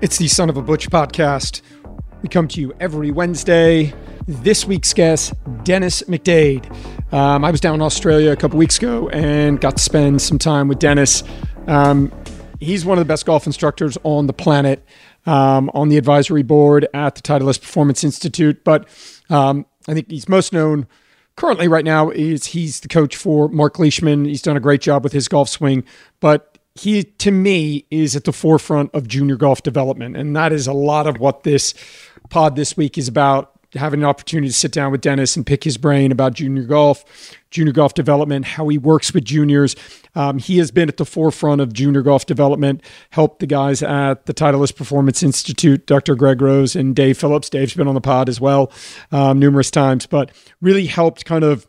It's the Son of a Butch podcast. We come to you every Wednesday. This week's guest, Dennis McDade. Um, I was down in Australia a couple weeks ago and got to spend some time with Dennis. Um, he's one of the best golf instructors on the planet, um, on the advisory board at the Titleist Performance Institute. But um, I think he's most known currently right now is he's the coach for Marc Leishman. He's done a great job with his golf swing, but he to me is at the forefront of junior golf development and that is a lot of what this pod this week is about having an opportunity to sit down with Dennis and pick his brain about junior golf, junior golf development, how he works with juniors. Um, he has been at the forefront of junior golf development, helped the guys at the Titleist Performance Institute, Dr. Greg Rose and Dave Phillips. Dave's been on the pod as well um, numerous times, but really helped kind of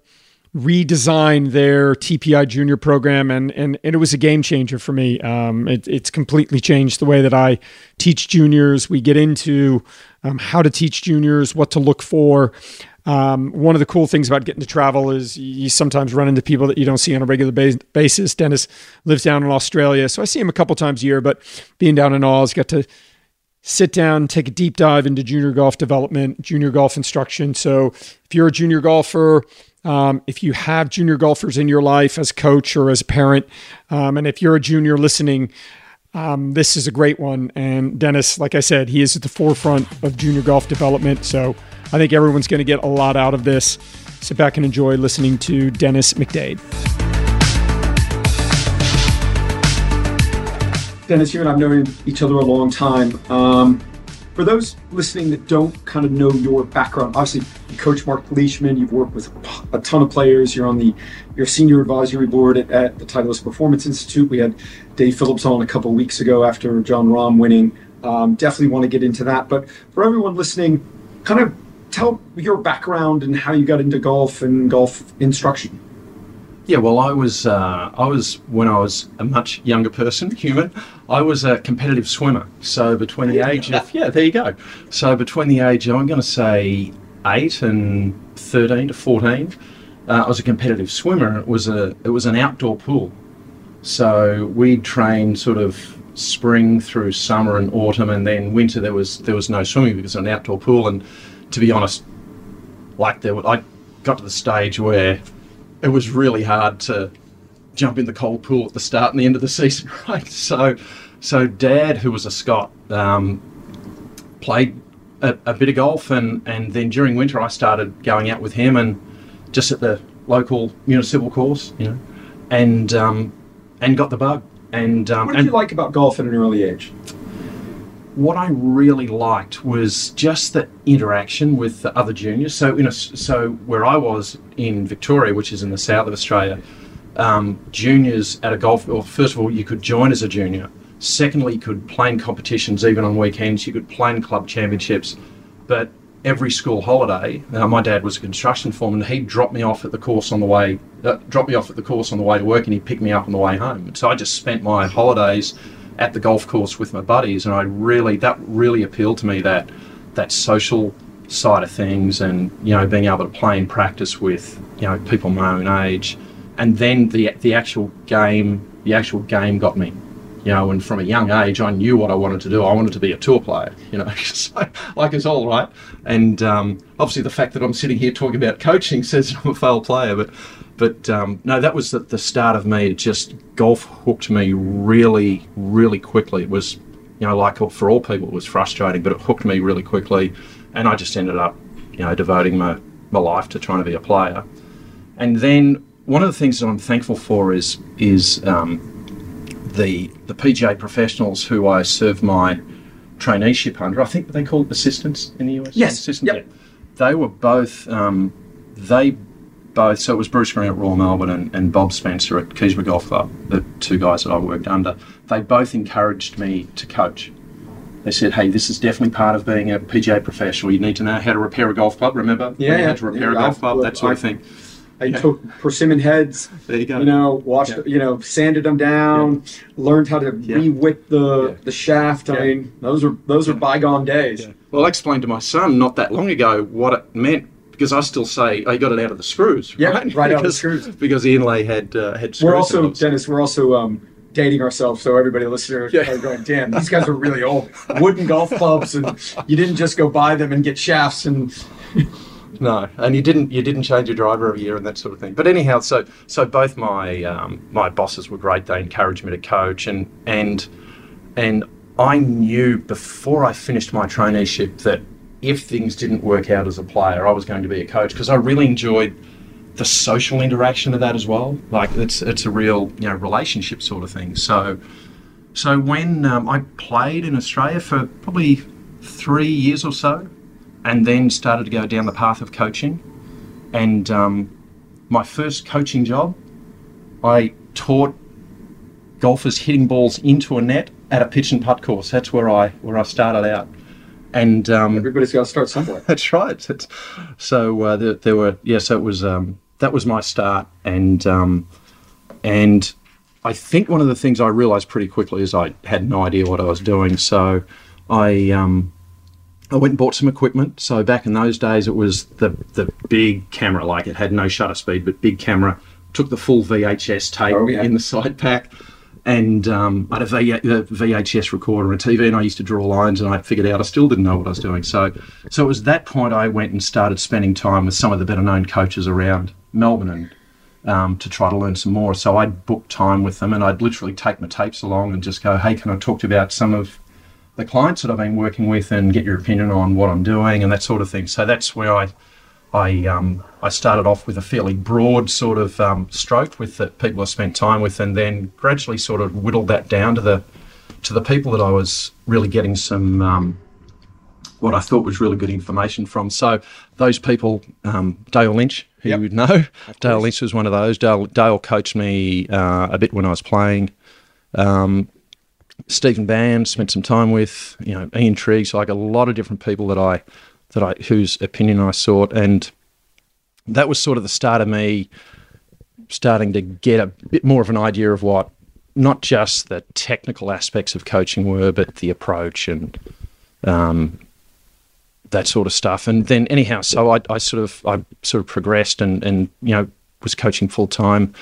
redesign their TPI junior program, and and, and it was a game changer for me. Um, it, it's completely changed the way that I teach juniors. We get into um, how to teach juniors, what to look for. Um, one of the cool things about getting to travel is you sometimes run into people that you don't see on a regular basis. Dennis lives down in Australia, so I see him a couple times a year. But being down in Oz, got to sit down, take a deep dive into junior golf development, junior golf instruction. So if you're a junior golfer, um, if you have junior golfers in your life as coach or as parent, um, and if you're a junior listening, um, this is a great one. And Dennis, like I said, he is at the forefront of junior golf development. So I think everyone's going to get a lot out of this. Sit back and enjoy listening to Dennis McDade. Dennis, you and I've known each other a long time. Um, for those listening that don't kind of know your background, obviously you coach Marc Leishman, you've worked with a ton of players, you're on the your senior advisory board at, at the Titleist Performance Institute. We had Dave Phillips on a couple weeks ago after Jon Rahm winning. Um, definitely want to get into that. But for everyone listening, kind of tell your background and how you got into golf and golf instruction. Yeah, well, I was uh, I was when I was a much younger person, human. I was a competitive swimmer. So between the age of yeah, there you go. So between the age I'm going to say eight and thirteen to fourteen, uh, I was a competitive swimmer. It was a it was an outdoor pool. So we'd train sort of spring through summer and autumn, and then winter there was there was no swimming because was an outdoor pool. And to be honest, like there, I got to the stage where it was really hard to jump in the cold pool at the start and the end of the season, right? So, so Dad, who was a Scot, um, played a, a, bit of golf, and and then during winter I started going out with him and just at the local municipal course, you know, and um, and got the bug. And um, what did and, you like about golf at an early age? What I really liked was just the interaction with the other juniors. So, you know, so where I was in Victoria, which is in the south of Australia, um, juniors at a golf. Well, first of all, you could join as a junior. Secondly, you could play in competitions even on weekends. You could play in club championships. But every school holiday, uh, my dad was a construction foreman. He'd drop me off at the course on the way, uh, me off at the course on the way to work, and he'd pick me up on the way home. So I just spent my holidays at the golf course with my buddies, and I really that really appealed to me that that social side of things, and you know being able to play and practice with you know people my own age, and then the the actual game the actual game got me. You know, and from a young age, I knew what I wanted to do. I wanted to be a tour player, you know, so, like us all, right? And um, obviously, the fact that I'm sitting here talking about coaching says I'm a failed player, but but um, no, that was the, the start of me. It just golf hooked me really, really quickly. It was, you know, like for all people, it was frustrating, but it hooked me really quickly, and I just ended up, you know, devoting my my life to trying to be a player. And then one of the things that I'm thankful for is is um, the the PGA professionals who I serve my traineeship under. I think they call it assistants in the US. Yes. Assistant, Yep. yeah. They were both. Um, they both. So it was Bruce Green at Royal Melbourne and, and Bob Spencer at Keysborough Golf Club, the two guys that I worked under. They both encouraged me to coach. They said, "Hey, this is definitely part of being a PGA professional. You need to know how to repair a golf club. Remember, Yeah, yeah. had to repair Yeah, a golf club, that sort of thing." I took persimmon heads. There you go. You know, washed. Yeah. You know, sanded them down. Learned how to Yeah. re-wick the Yeah. the shaft. I mean, those are those are bygone days. Well, I explained to my son not that long ago what it meant because I still say I got it out of the screws. Yeah, right, right out of the because, screws. because the inlay had uh, had screws. We're also. Dennis. We're also um, dating ourselves, so everybody listening Yeah. are going, "Damn, these guys are really old." Wooden golf clubs, and you didn't just go buy them and get shafts and No, and you didn't you didn't change your driver every year and that sort of thing. But anyhow, so so both my um, my bosses were great. They encouraged me to coach, and and and I knew before I finished my traineeship that if things didn't work out as a player, I was going to be a coach because I really enjoyed the social interaction of that as well. Like it's it's a real you know relationship sort of thing. So so when um, I played in Australia for probably three years or so, and then started to go down the path of coaching. And um, my first coaching job, I taught golfers hitting balls into a net at a pitch and putt course. That's where I where I started out. And um, everybody's got to start somewhere. that's right. That's, so uh, there, there were yeah. So it was um, that was my start, and um, and I think one of the things I realised pretty quickly is I had no idea what I was doing. So I um, I went and bought some equipment. So back in those days, it was the the big camera, like it had no shutter speed, but big camera. Took the full VHS tape Oh, yeah. in the side pack. And um, I had a VHS recorder and a TV, and I used to draw lines, and I figured out I still didn't know what I was doing. So, so it was that point I went and started spending time with some of the better known coaches around Melbourne and um, to try to learn some more. So I'd book time with them, and I'd literally take my tapes along and just go, "Hey, can I talk to you about some of the clients that I've been working with and get your opinion on what I'm doing and that sort of thing?" So that's where I I um, I started off with a fairly broad sort of um, stroke with the people I spent time with, and then gradually sort of whittled that down to the to the people that I was really getting some um, what I thought was really good information from. So those people, um, Dale Lynch, who you would know, Dale Lynch was one of those. Dale, Dale coached me uh, a bit when I was playing. Um, Stephen Bann spent some time with, you know, Ian Triggs, like a lot of different people that I that I whose opinion I sought, and that was sort of the start of me starting to get a bit more of an idea of what not just the technical aspects of coaching were, but the approach and um, that sort of stuff. And then anyhow, so I, I sort of I sort of progressed and and you know was coaching full time.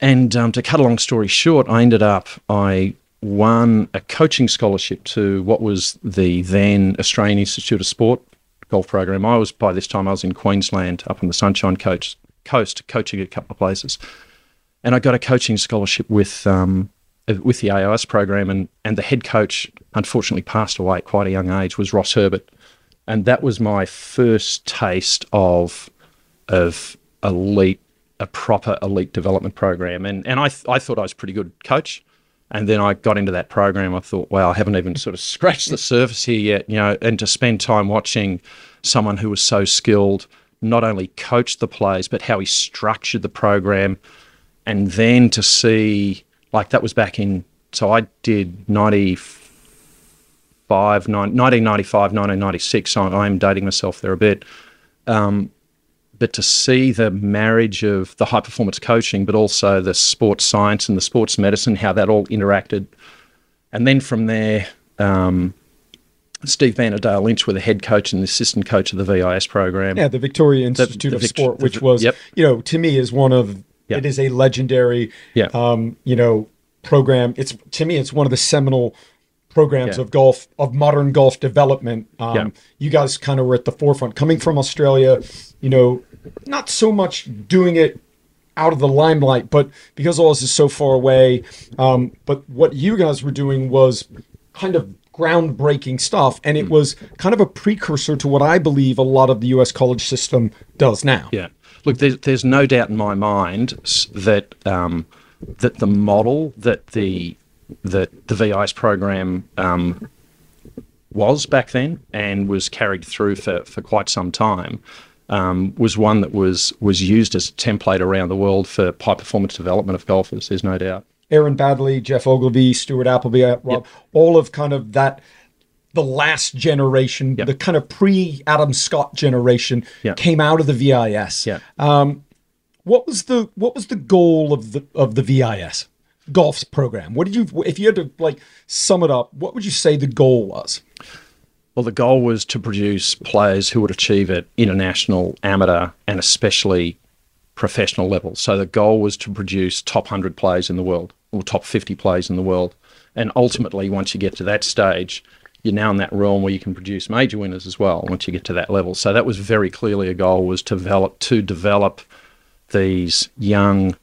And um, to cut a long story short, I ended up I won a coaching scholarship to what was the then Australian Institute of Sport golf program. I was by this time I was in Queensland up on the Sunshine Coast coast coaching a couple of places, and I got a coaching scholarship with um, with the AIS program, and and the head coach unfortunately passed away at quite a young age was Ross Herbert, and that was my first taste of of elite a proper elite development program, and and I th- I thought I was pretty good coach. And then I got into that program. I thought, wow, I haven't even sort of scratched the surface here yet, you know. And to spend time watching someone who was so skilled, not only coach the players, but how he structured the program, and then to see, like that was back in. So I did ninety five, 1995, 1996. So I'm dating myself there a bit. Um, but to see the marriage of the high performance coaching, but also the sports science and the sports medicine, how that all interacted. And then from there, um, Steve Bann and Dale Lynch were the head coach and the assistant coach of the VIS program. Yeah, the Victoria Institute the of Vict- Sport, the which was, yep. you know, to me is one of Yeah. it is a legendary, Yeah. um, you know, program. It's to me, it's one of the seminal programs Yeah. of golf of modern golf development. Um, Yeah. You guys kind of were at the forefront, coming from Australia. You know, not so much doing it out of the limelight, but because all this is so far away, um, but what you guys were doing was kind of groundbreaking stuff, and it was kind of a precursor to what I believe a lot of the U.S. college system does now. Yeah. Look, there's, there's no doubt in my mind that um, that the model that the that the VIS program um, was back then and was carried through for, for quite some time um, was one that was was used as a template around the world for high performance development of golfers. There's no doubt. Aaron Baddeley, Geoff Ogilvy, Stuart Appleby, uh, Rob, all of kind of that, the last generation, Yep. the kind of pre Adam Scott generation Yep. came out of the VIS. Yeah. What was the what was the goal of the of the VIS golf's program? What did you if you had to like sum it up? What would you say the goal was? Well, the goal was to produce players who would achieve at international, amateur, and especially professional level. So the goal was to produce top 100 players in the world or top 50 players in the world. And ultimately, once you get to that stage, you're now in that realm where you can produce major winners as well once you get to that level. So that was very clearly a goal was to develop to develop these young,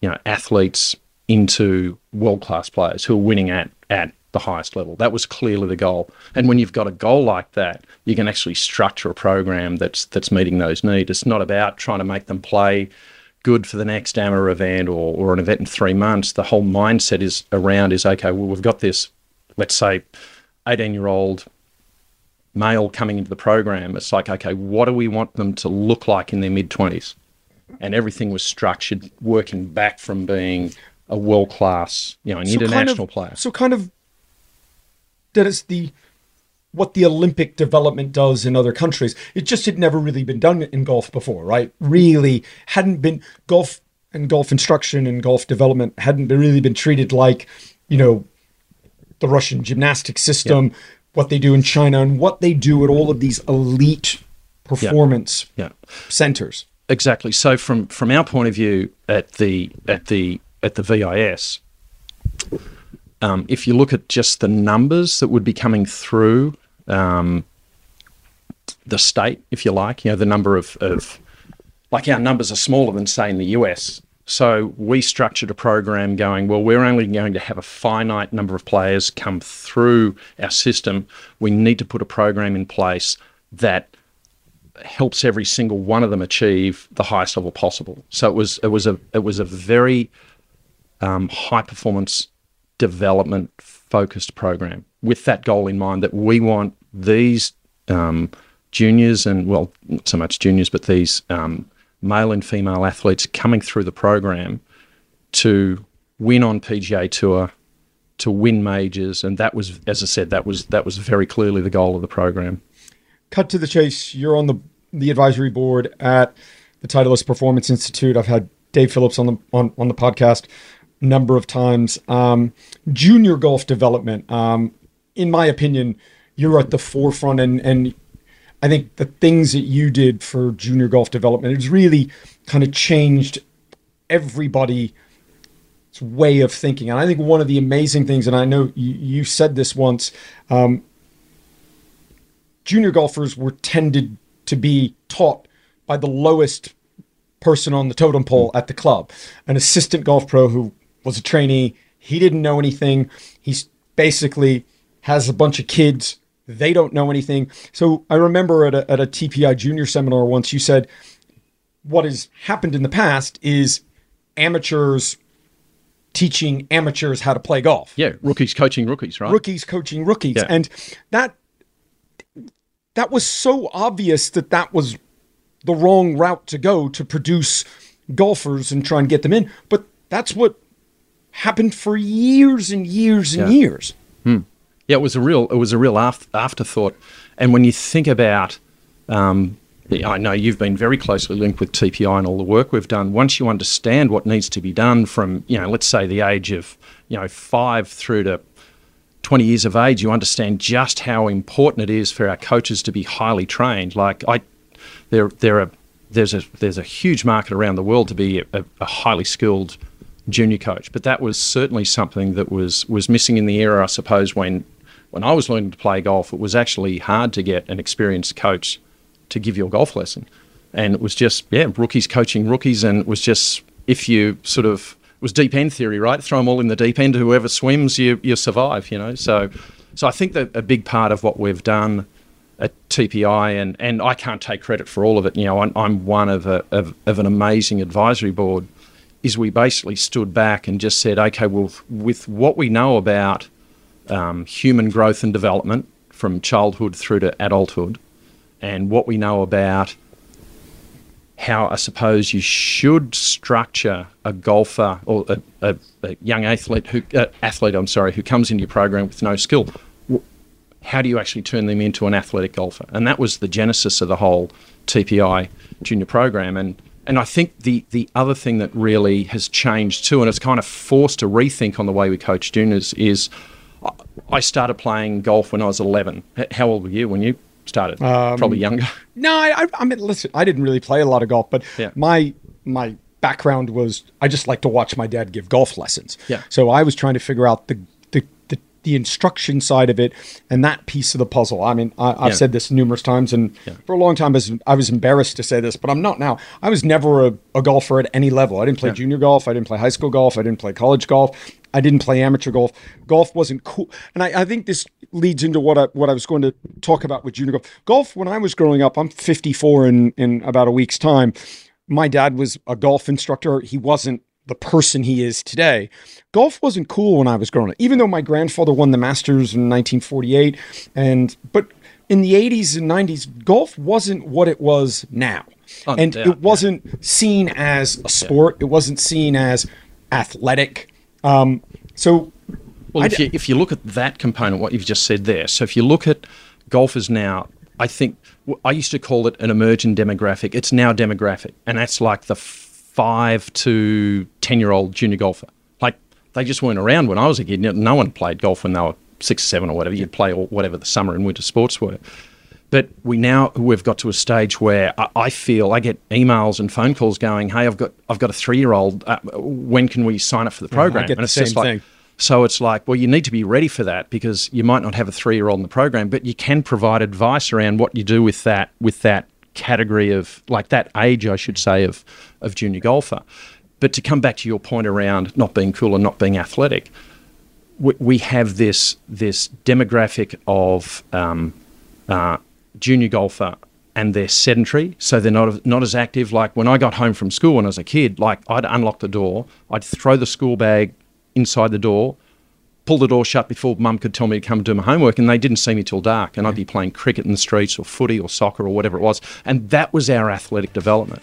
you know, athletes into world class players who are winning at at the highest level. That was clearly the goal. And when you've got a goal like that, you can actually structure a program that's that's meeting those needs. It's not about trying to make them play good for the next amateur event or, or an event in three months. The whole mindset is around is okay, well we've got this, let's say, 18 year old male coming into the program. It's like, okay, what do we want them to look like in their mid 20s? And everything was structured, working back from being a world class, you know, an So kind of- international player. So kind of that is the what the Olympic development does in other countries. It just had never really been done in golf before, right? Really hadn't been golf and golf instruction and golf development hadn't been, really been treated like, you know, the Russian gymnastic system, what they do in China, and what they do at all of these elite performance Yeah. centers. Exactly. So from from our point of view at the at the at the VIS, um, if you look at just the numbers that would be coming through um, the state, if you like, you know, the number of, of like our numbers are smaller than say in the US. So we structured a program going, well, we're only going to have a finite number of players come through our system. We need to put a program in place that helps every single one of them achieve the highest level possible. So it was it was a it was a very um, high performance development focused program with that goal in mind that we want these um, juniors and well not so much juniors but these um, male and female athletes coming through the program to win on PGA Tour to win majors and that was as I said that was that was very clearly the goal of the program. cut to the chase. You're on the the advisory board at the Titleist Performance Institute. I've had Dave Phillips on the on, on the podcast number of times. Um, junior golf development, um, in my opinion, you're at the forefront, and and I think the things that you did for junior golf development has really kind of changed everybody's way of thinking. And I think one of the amazing things, and I know you, you said this once, um, junior golfers were tended to be taught by the lowest person on the totem pole at the club. An assistant golf pro who was a trainee, he didn't know anything. He's basically has a bunch of kids. They don't know anything. So I remember at a, at a TPI junior seminar once you said, what has happened in the past is amateurs teaching amateurs how to play golf Yeah, rookies coaching rookies, right? rookies coaching rookies Yeah. and that that was so obvious that that was the wrong route to go to produce golfers and try and get them in but that's what happened for years and years and Yeah. years Yeah, it was a real it was a real after, afterthought. And when you think about, um, I know you've been very closely linked with TPI and all the work we've done. Once you understand what needs to be done from you know let's say the age of you know five through to 20 years of age, you understand just how important it is for our coaches to be highly trained. Like I, there there are there's a there's a huge market around the world to be a, a highly skilled junior coach, but that was certainly something that was was missing in the era, I suppose, when when I was learning to play golf. It was actually hard to get an experienced coach to give you a golf lesson, and it was just yeah rookies coaching rookies, and it was just if you sort of it was deep end theory, right? Throw them all in the deep end. Whoever swims, you you survive. You know, so so I think that a big part of what we've done at TPI, and, and I can't take credit for all of it. You know, I'm, I'm one of, a, of, of an amazing advisory board. Is we basically stood back and just said, okay, well, with what we know about um, human growth and development from childhood through to adulthood, and what we know about how I suppose you should structure a golfer or a, a, a young athlete who uh, athlete I'm sorry who comes into your program with no skill. How do you actually turn them into an athletic golfer? And that was the genesis of the whole TPI junior program. And and I think the the other thing that really has changed too, and it's kind of forced a rethink on the way we coach juniors, is I started playing golf when I was 11. How old were you when you started? Um, Probably younger. No, I, I mean, listen, I didn't really play a lot of golf, but yeah. my my background was I just like to watch my dad give golf lessons. Yeah. So I was trying to figure out the the, instruction side of it and that piece of the puzzle. I mean, I, have yeah. said this numerous times, and yeah. for a long time, I was, I was embarrassed to say this, but I'm not now. I was never a, a golfer at any level. I didn't play yeah. junior golf. I didn't play high school golf. I didn't play college golf. I didn't play amateur golf. Golf wasn't cool, and I, I, think this leads into what I what I was going to talk about with junior golf. Golf when I was growing up, I'm 54 in in about a week's time. My dad was a golf instructor. He wasn't the person he is today. Golf wasn't cool when I was growing up, even though my grandfather won the Masters in 1948, and but in the 80s and 90s, golf wasn't what it was now. Oh, and yeah, it wasn't yeah. seen as a sport. Yeah. It wasn't seen as athletic. Um, so, well, if you, if you look at that component, what you've just said there, so if you look at golfers now, I think I used to call it an emerging demographic. It's now demographic, and that's like the five to ten year old junior golfer. Like they just weren't around when I was a kid. No one played golf when they were six or seven or whatever. You'd play or whatever the summer and winter sports were. But we now we've got to a stage where I, feel I get emails and phone calls going, "Hey, I've got I've got a three year old. Uh, when can we sign up for the program?" Yeah, and it's just like, so it's like, well, you need to be ready for that because you might not have a three year old in the program, but you can provide advice around what you do with that with that category of like that age, I should say, of of junior golfer. But to come back to your point around not being cool and not being athletic, we, we have this this demographic of um, uh, junior golfer and they're sedentary, so they're not not as active. Like when I got home from school when I was a kid, like I'd unlock the door, I'd throw the school bag inside the door, pull the door shut before mum could tell me to come do my homework, and they didn't see me till dark, and I'd be playing cricket in the streets or footy or soccer or whatever it was, and that was our athletic development.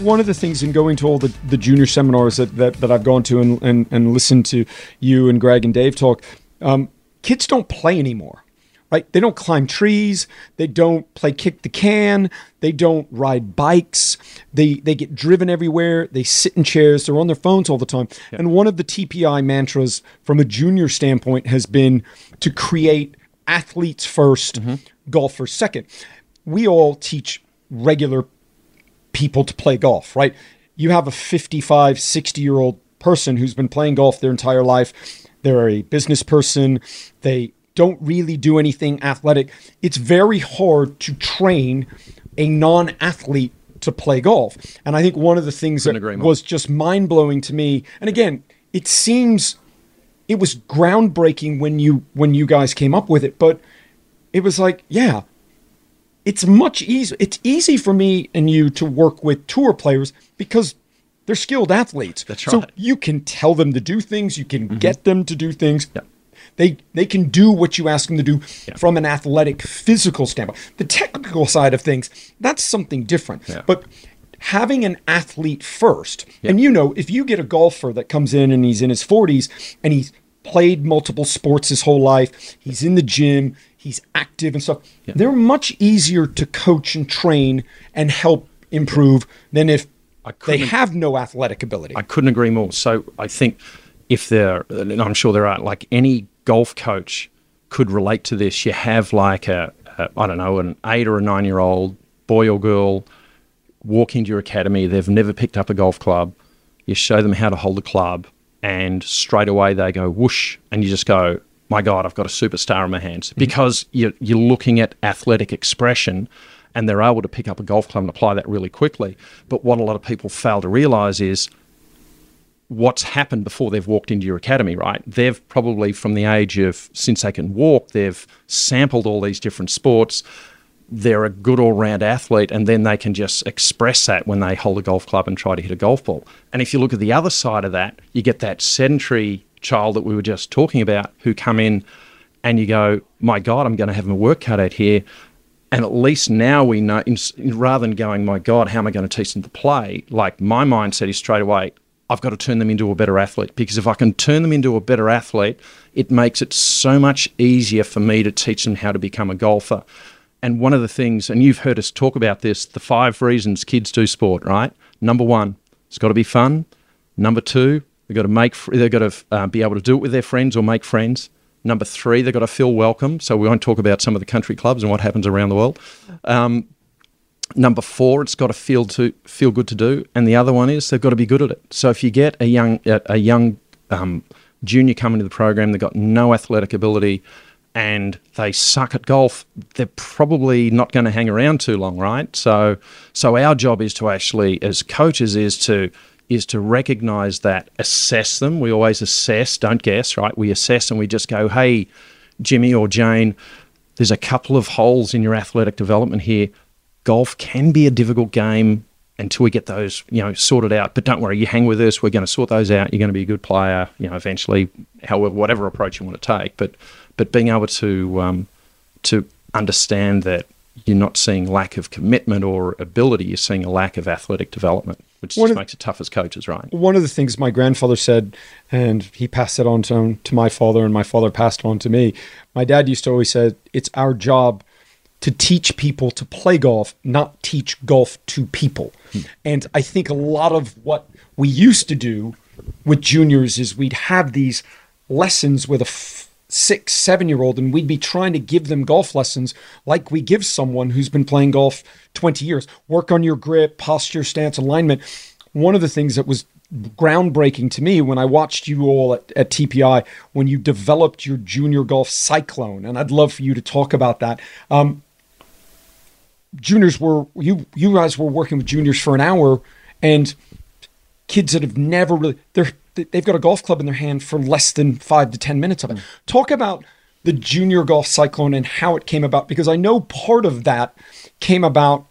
one of the things in going to all the, the junior seminars that, that, that I've gone to and, and, and listened to you and Greg and Dave talk, um, kids don't play anymore, right? They don't climb trees. They don't play kick the can. They don't ride bikes. They, they get driven everywhere. They sit in chairs. They're on their phones all the time. And one of the TPI mantras from a junior standpoint has been to create athletes 1st mm-hmm. golfers second. We all teach regular people to play golf, right? You have a 55, 60 year old person who's been playing golf their entire life. They're a business person. They don't really do anything athletic. It's very hard to train a non athlete to play golf. And I think one of the things that was just mind blowing to me, and again, it seems it was groundbreaking when you when you guys came up with it, but it was like, yeah, it's much easier. It's easy for me and you to work with tour players because they're skilled athletes. That's right. So you can tell them to do things. You can mm-hmm. get them to do things. Yeah. They they can do what you ask them to do from an athletic, physical standpoint. The technical side of things, that's something different. Yeah. But having an athlete first, and you know, if you get a golfer that comes in and he's in his 40s and he's played multiple sports his whole life, he's in the gym, he's active and stuff, they're much easier to coach and train and help improve than if they have no athletic ability. I couldn't agree more. So I think if there, and I'm sure there are, like any golf coach could relate to this. You have like a, a I don't know, an eight or a nine year old boy or girl walk into your academy. They've never picked up a golf club. You show them how to hold a club, and straight away they go whoosh, and you just go, my God, I've got a superstar in my hands mm-hmm. because you're, you're looking at athletic expression and they're able to pick up a golf club and apply that really quickly. But what a lot of people fail to realize is what's happened before they've walked into your academy, right? They've probably, from the age of since they can walk, they've sampled all these different sports. They're a good all round athlete, and then they can just express that when they hold a golf club and try to hit a golf ball. And if you look at the other side of that, you get that sedentary child that we were just talking about who come in and you go, My God, I'm going to have my work cut out here. And at least now we know, in, rather than going, my God, how am I going to teach them to play? Like my mindset is straight away, I've got to turn them into a better athlete because if I can turn them into a better athlete, it makes it so much easier for me to teach them how to become a golfer. And one of the things, and you've heard us talk about this, the five reasons kids do sport, right? Number one, it's got to be fun. Number two, they've got to make, they've got to uh, be able to do it with their friends or make friends. Number three, they've got to feel welcome. So we won't talk about some of the country clubs and what happens around the world. Um, number four, it's got to feel to feel good to do, and the other one is they've got to be good at it. So if you get a young a young um, junior coming to the program, they've got no athletic ability, and they suck at golf, they're probably not going to hang around too long, right? So so our job is to actually, as coaches, is to is to recognize that, assess them. We always assess, don't guess, right? We assess and we just go, hey, Jimmy or Jane, there's a couple of holes in your athletic development here. Golf can be a difficult game until we get those, you know, sorted out. But don't worry, you hang with us. We're going to sort those out. You're going to be a good player, you know, eventually, however, whatever approach you want to take. But, but being able to, um, to understand that you're not seeing lack of commitment or ability, you're seeing a lack of athletic development, which One just of- makes it tough as coaches, right? one of the things my grandfather said, and he passed it on to, to my father, and my father passed it on to me. My dad used to always say, "It's our job to teach people to play golf, not teach golf to people." And I think a lot of what we used to do with juniors is we'd have these lessons with a f- six, seven year old, and we'd be trying to give them golf lessons like we give someone who's been playing golf 20 years. Work on your grip, posture, stance, alignment. One of the things that was groundbreaking to me when I watched you all at, at TPI when you developed your junior golf cyclone, and I'd love for you to talk about that. Um, juniors were you you guys were working with juniors for an hour, and kids that have never really they're they've got a golf club in their hand for less than five to ten minutes of it. Hmm. Talk about the junior golf cyclone and how it came about because I know part of that came about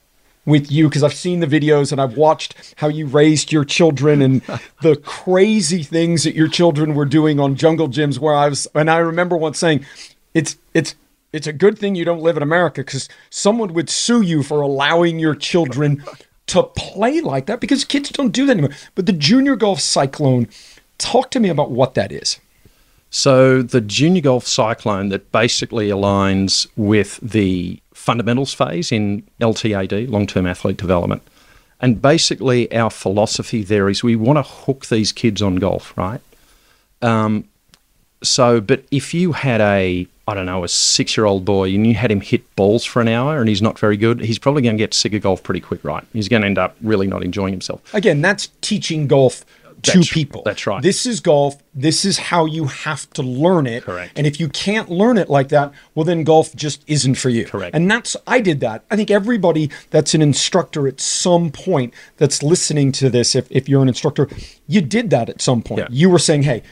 with you because I've seen the videos and I've watched how you raised your children and the crazy things that your children were doing on jungle gyms where I was and I remember once saying it's it's it's a good thing you don't live in America because someone would sue you for allowing your children to play like that because kids don't do that anymore. But the junior golf cyclone, talk to me about what that is. So the junior golf cyclone that basically aligns with the fundamentals phase in LTAD, long-term athlete development. And basically our philosophy there is we want to hook these kids on golf, right? Um, so, but if you had a, I don't know, a six-year-old boy and you had him hit balls for an hour and he's not very good, he's probably going to get sick of golf pretty quick, right? He's going to end up really not enjoying himself. Again, that's teaching golf That's- people. that's right. This is golf. This is how you have to learn it. Correct. And if you can't learn it like that, well, then golf just isn't for you. Correct. And that's, I did that. I think everybody that's an instructor at some point that's listening to this, if, if you're an instructor, you did that at some point. Yeah. You were saying, hey,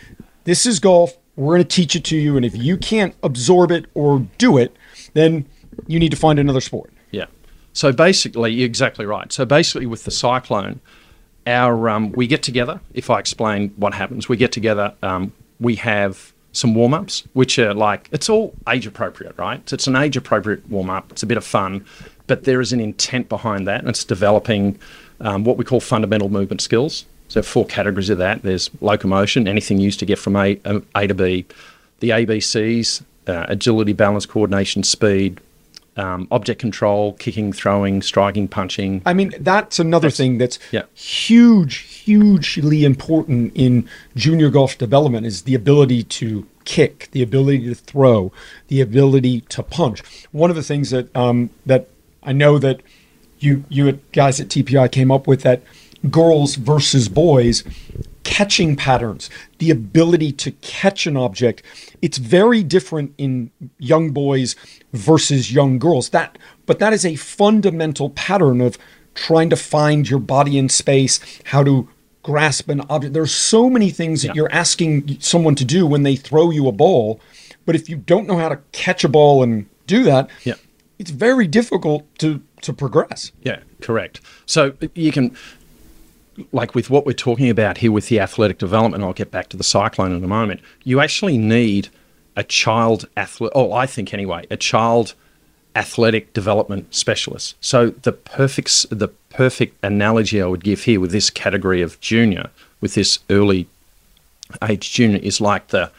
this is golf. We're going to teach it to you. And if you can't absorb it or do it, then you need to find another sport. Yeah. So basically, you're exactly right. So basically, with the cyclone, our um, we get together. If I explain what happens, we get together. Um, we have some warm ups, which are like it's all age appropriate, right? So it's an age appropriate warm up. It's a bit of fun, but there is an intent behind that, and it's developing um, what we call fundamental movement skills. So four categories of that. There's locomotion, anything used to get from A, a to B. The ABCs, uh, agility, balance, coordination, speed, um, object control, kicking, throwing, striking, punching. I mean, that's another thing that's yeah. huge, hugely important in junior golf development is the ability to kick, the ability to throw, the ability to punch. One of the things that um, that I know that you you guys at TPI came up with that girls versus boys catching patterns, the ability to catch an object. It's very different in young boys versus young girls. That but that is a fundamental pattern of trying to find your body in space, how to grasp an object. There's so many things that Yeah. you're asking someone to do when they throw you a ball, but if you don't know how to catch a ball and do that, Yeah. it's very difficult to to progress. Yeah, correct. So you can, like with what we're talking about here with the athletic development, I'll get back to the cyclone in a moment. You actually need a child athlete, oh, I think anyway, a child athletic development specialist. So the perfect, the perfect analogy I would give here with this category of junior, with this early age junior, is like the,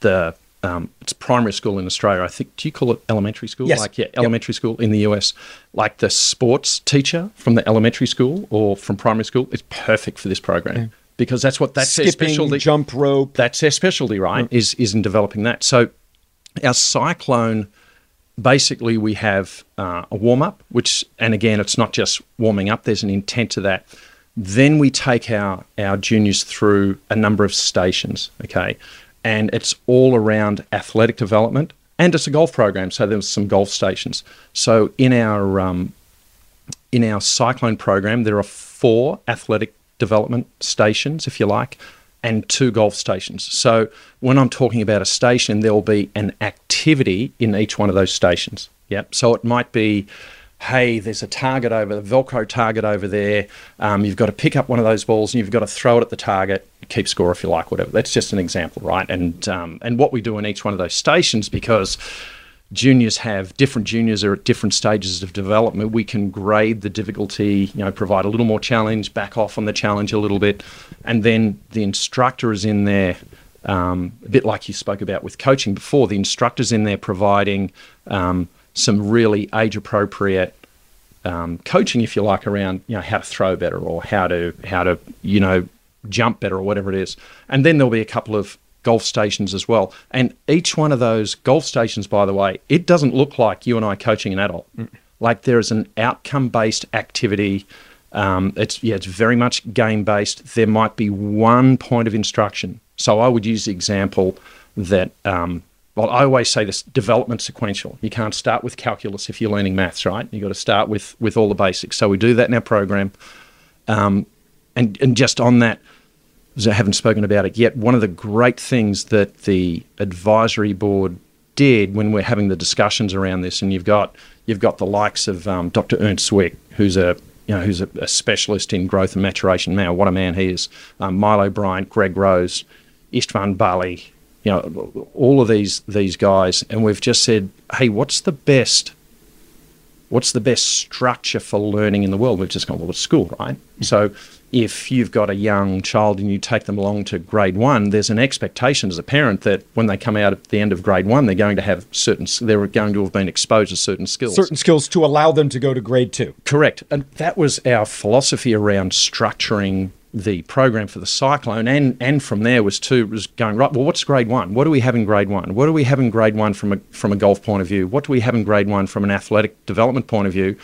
the, um, it's primary school in Australia. I think. Do you call it elementary school? Yes. Like yeah, Yep. elementary school in the US. Like the sports teacher from the elementary school or from primary school is perfect for this program because that's what that's their Skipping, specialty. jump rope. That's their specialty, right? Is is in developing that. So our cyclone basically we have uh, a warm up, which, and again, it's not just warming up, there's an intent to that. Then we take our, our juniors through a number of stations, okay? And it's all around athletic development and it's a golf program, so there's some golf stations. So in our, um, in our cyclone program, there are four athletic development stations, if you like, and two golf stations. So when I'm talking about a station, there will be an activity in each one of those stations. Yep. So it might be, hey, there's a target over the Velcro target over there. Um, you've got to pick up one of those balls and you've got to throw it at the target. Keep score if you like, whatever. That's just an example, right? And um, and what we do in each one of those stations because juniors have different juniors are at different stages of development. We can grade the difficulty, you know, provide a little more challenge, back off on the challenge a little bit, and then the instructor is in there. Um, a bit like you spoke about with coaching before, the instructor's in there providing um, some really age appropriate um, coaching, if you like, around you know how to throw better or how to how to you know jump better or whatever it is. And then there'll be a couple of golf stations as well. And each one of those golf stations, by the way, it doesn't look like you and I coaching an adult. Like there is an outcome based activity. Um, it's yeah, it's very much game based. There might be one point of instruction. So I would use the example that um, well, I always say this development sequential. You can't start with calculus if you're learning maths, right? You've got to start with with all the basics. So we do that in our program. Um, and, and just on that, I haven't spoken about it yet, one of the great things that the advisory board did when we're having the discussions around this, and you've got you've got the likes of um, Dr. Ernst Zwick, who's a you know who's a, a specialist in growth and maturation. Now, what a man he is! Um, Milo Bryant, Greg Rose, Istvan Balyi, you know, all of these these guys, and we've just said, hey, what's the best what's the best structure for learning in the world? We've just gone, well, it's school, right? Mm-hmm. So if you've got a young child and you take them along to grade one, there's an expectation as a parent that when they come out at the end of grade one, they're going to have certain, they're going to have been exposed to certain skills. certain skills to allow them to go to grade two. Correct. And that was our philosophy around structuring the program for the cyclone and and from there was too was going right well what's grade one? What do we have in grade one? What do we have in grade one from a from a golf point of view? What do we have in grade one from an athletic development point of view?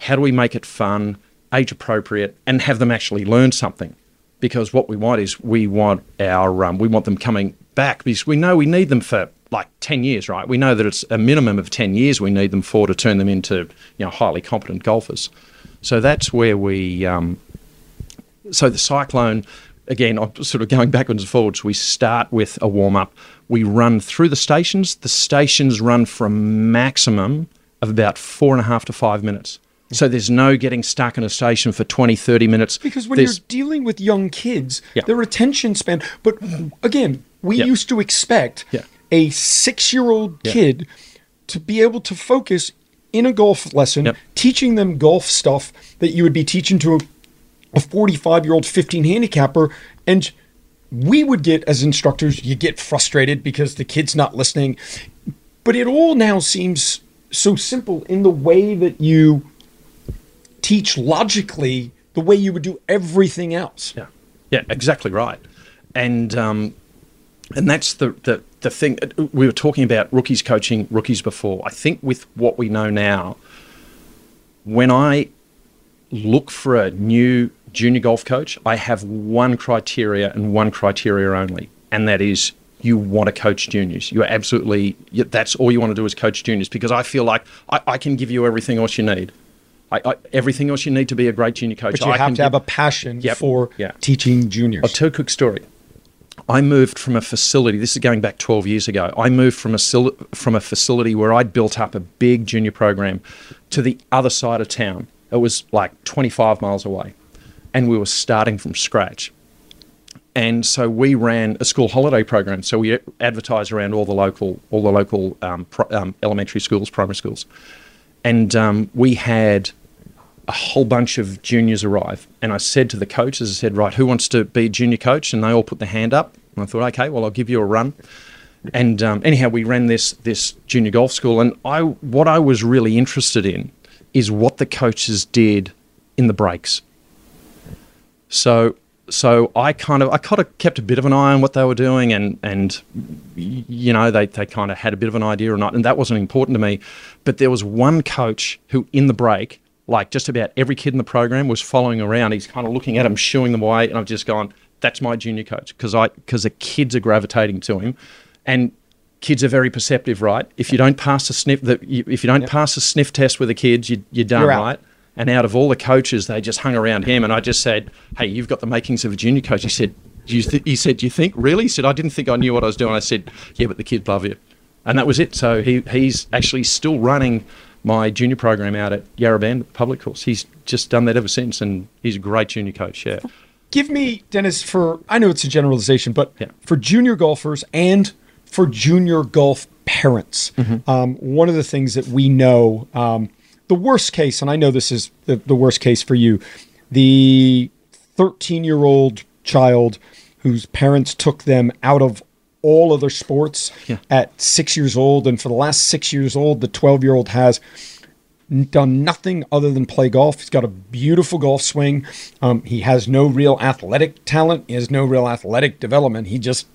How do we make it fun age appropriate and have them actually learn something? Because what we want is we want our um, we want them coming back because we know we need them for like 10 years right? We know that it's a minimum of 10 years we need them for to turn them into you know highly competent golfers. So that's where we um, so the cyclone again i'm sort of going backwards and forwards we start with a warm up we run through the stations the stations run from maximum of about four and a half to five minutes. So there's no getting stuck in a station for 20, 30 minutes. Because when There's- you're dealing with young kids, Yeah. their attention span. But again, we Yeah. used to expect Yeah. a six-year-old kid to be able to focus in a golf lesson, teaching them golf stuff that you would be teaching to a, a 45-year-old 15 handicapper, and we would get as instructors, you get frustrated because the kid's not listening. But it all now seems so simple in the way that you teach logically the way you would do everything else. Yeah, yeah, exactly right. And um, and that's the, the the thing. We were talking about rookies coaching rookies before. I think with what we know now, when I look for a new junior golf coach, I have one criteria and one criteria only, and that is you want to coach juniors. You are absolutely, that's all you want to do is coach juniors because I feel like I, I can give you everything else you need. I, I, everything else you need to be a great junior coach. But you I have to have a passion Yep. for Yeah. teaching juniors. I'll tell a quick story. I moved from a facility. This is going back 12 years ago. I moved from a from a facility where I'd built up a big junior program to the other side of town. It was like 25 miles away, and we were starting from scratch. And so we ran a school holiday program. So we advertised around all the local all the local um, pro- um, elementary schools, primary schools, and um, we had a whole bunch of juniors arrive. And I said to the coaches, I said, right, who wants to be a junior coach? And they all put their hand up. And I thought, okay, well, I'll give you a run. And um, anyhow, we ran this this junior golf school, and I what I was really interested in is what the coaches did in the breaks. So so I kind of I kind of kept a bit of an eye on what they were doing, and and you know they they kind of had a bit of an idea or not, and that wasn't important to me. But there was one coach who in the break, like just about every kid in the program was following around. He's kind of looking at them, shooing them away, and I've just gone, that's my junior coach because I because the kids are gravitating to him, and kids are very perceptive, right? If you don't pass the sniff that if you don't pass the sniff test with the kids, you, you're done, right? And out of all the coaches, they just hung around him. And I just said, "Hey, you've got the makings of a junior coach." He said, "Do you th-? he said, "Do you think really?" He said, "I didn't think I knew what I was doing." I said, "Yeah, but the kids love you," and that was it. So he he's actually still running my junior program out at Yarra Bend Public Course. He's just done that ever since, and he's a great junior coach. Yeah, Give me, Dennis, for I know it's a generalization, but Yeah. for junior golfers and for junior golf parents, Mm-hmm. um, one of the things that we know, um, the worst case, and I know this is the, the worst case for you, the 13 year old child whose parents took them out of all other sports Yeah. at six years old, and for the last six years old, the 12 year old has done nothing other than play golf. He's got a beautiful golf swing. Um, he has no real athletic talent. He has no real athletic development. He just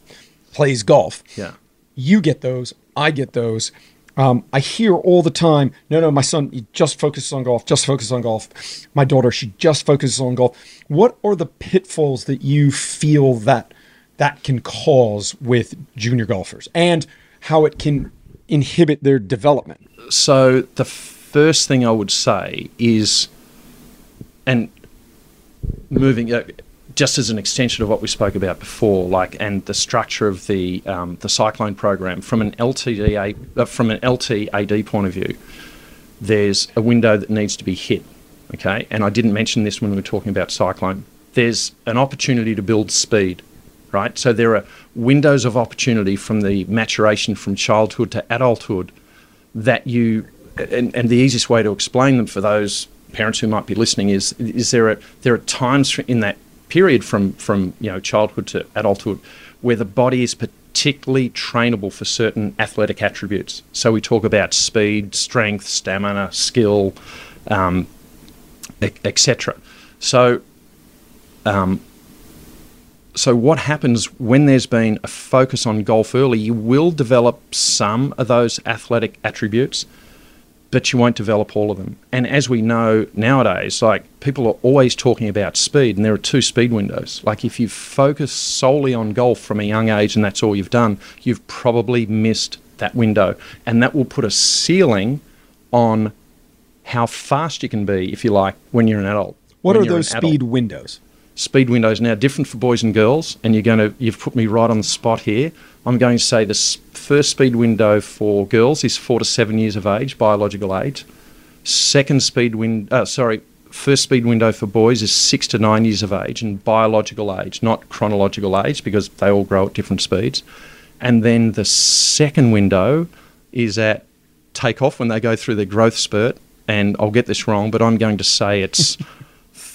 plays golf. yeah. You get those. I get those. Um, I hear all the time, no, no, my son, he just focuses on golf, just focuses on golf. My daughter, she just focuses on golf. What are the pitfalls that you feel that that can cause with junior golfers and how it can inhibit their development? So the first thing I would say is, and moving uh, just as an extension of what we spoke about before, like and the structure of the um, the cyclone program from an LTDA uh, from an LTAD point of view, there's a window that needs to be hit. Okay, and I didn't mention this when we were talking about cyclone. There's an opportunity to build speed, right? So there are windows of opportunity from the maturation from childhood to adulthood that you and, and the easiest way to explain them for those parents who might be listening is is there are there are times in that period from from you know childhood to adulthood where the body is particularly trainable for certain athletic attributes. So we talk about speed, strength, stamina, skill, um, etc. So um, so what happens when there's been a focus on golf early? You will develop some of those athletic attributes, but you won't develop all of them. And as we know nowadays, like people are always talking about speed, and there are two speed windows. Like if you focus solely on golf from a young age and that's all you've done, you've probably missed that window, and that will put a ceiling on how fast you can be, if you like, when you're an adult. What when are those speed windows? speed windows now different for boys and girls, and you're going to you've put me right on the spot here. I'm going to say the first speed window for girls is four to seven years of age, biological age. Second speed win, uh, sorry, first speed window for boys is six to nine years of age and biological age, not chronological age, because they all grow at different speeds. And then the second window is at takeoff when they go through their growth spurt. And I'll get this wrong, but I'm going to say it's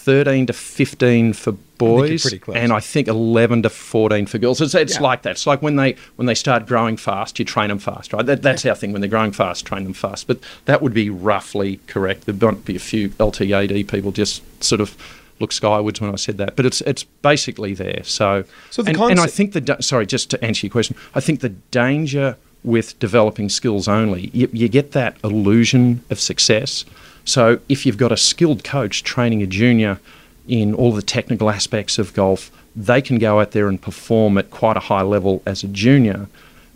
13 to 15 for boys, close. and I think 11 to 14 for girls. It's, it's Yeah. like that. It's like when they when they start growing fast, you train them fast, right? That, that's our thing. When they're growing fast, train them fast. But that would be roughly correct. There might be a few LTAD people just sort of look skywards when I said that, but it's it's basically there. So, So the and, and I think the sorry, just to answer your question, I think the danger with developing skills only, you, you get that illusion of success. So if you've got a skilled coach training a junior in all the technical aspects of golf, they can go out there and perform at quite a high level as a junior,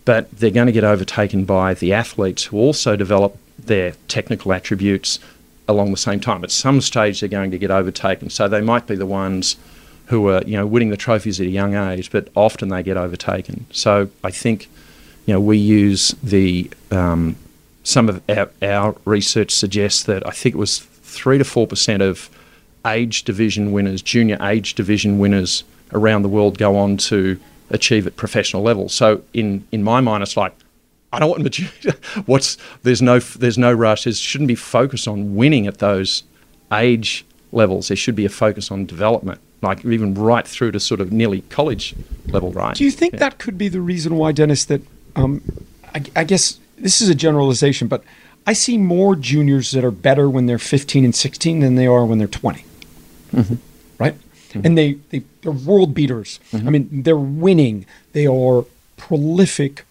but they're going to get overtaken by the athletes who also develop their technical attributes along the same time. At some stage, they're going to get overtaken. So they might be the ones who are, you know, winning the trophies at a young age, but often they get overtaken. So I think, you know, we use the um, some of our, our research suggests that I think it was three to four percent of age division winners, junior age division winners around the world go on to achieve at professional level. So in in my mind, it's like I don't want mature. What's there's no there's no rush. There shouldn't be focus on winning at those age levels. There should be a focus on development, like even right through to sort of nearly college level, right? Do you think Yeah. that could be the reason why, Dennis? That um, I, I guess this is a generalization, but I see more juniors that are better when they're 15 and 16 than they are when they're 20. Mm-hmm. Right? And they, they they're world beaters. I mean, they're winning. They are prolific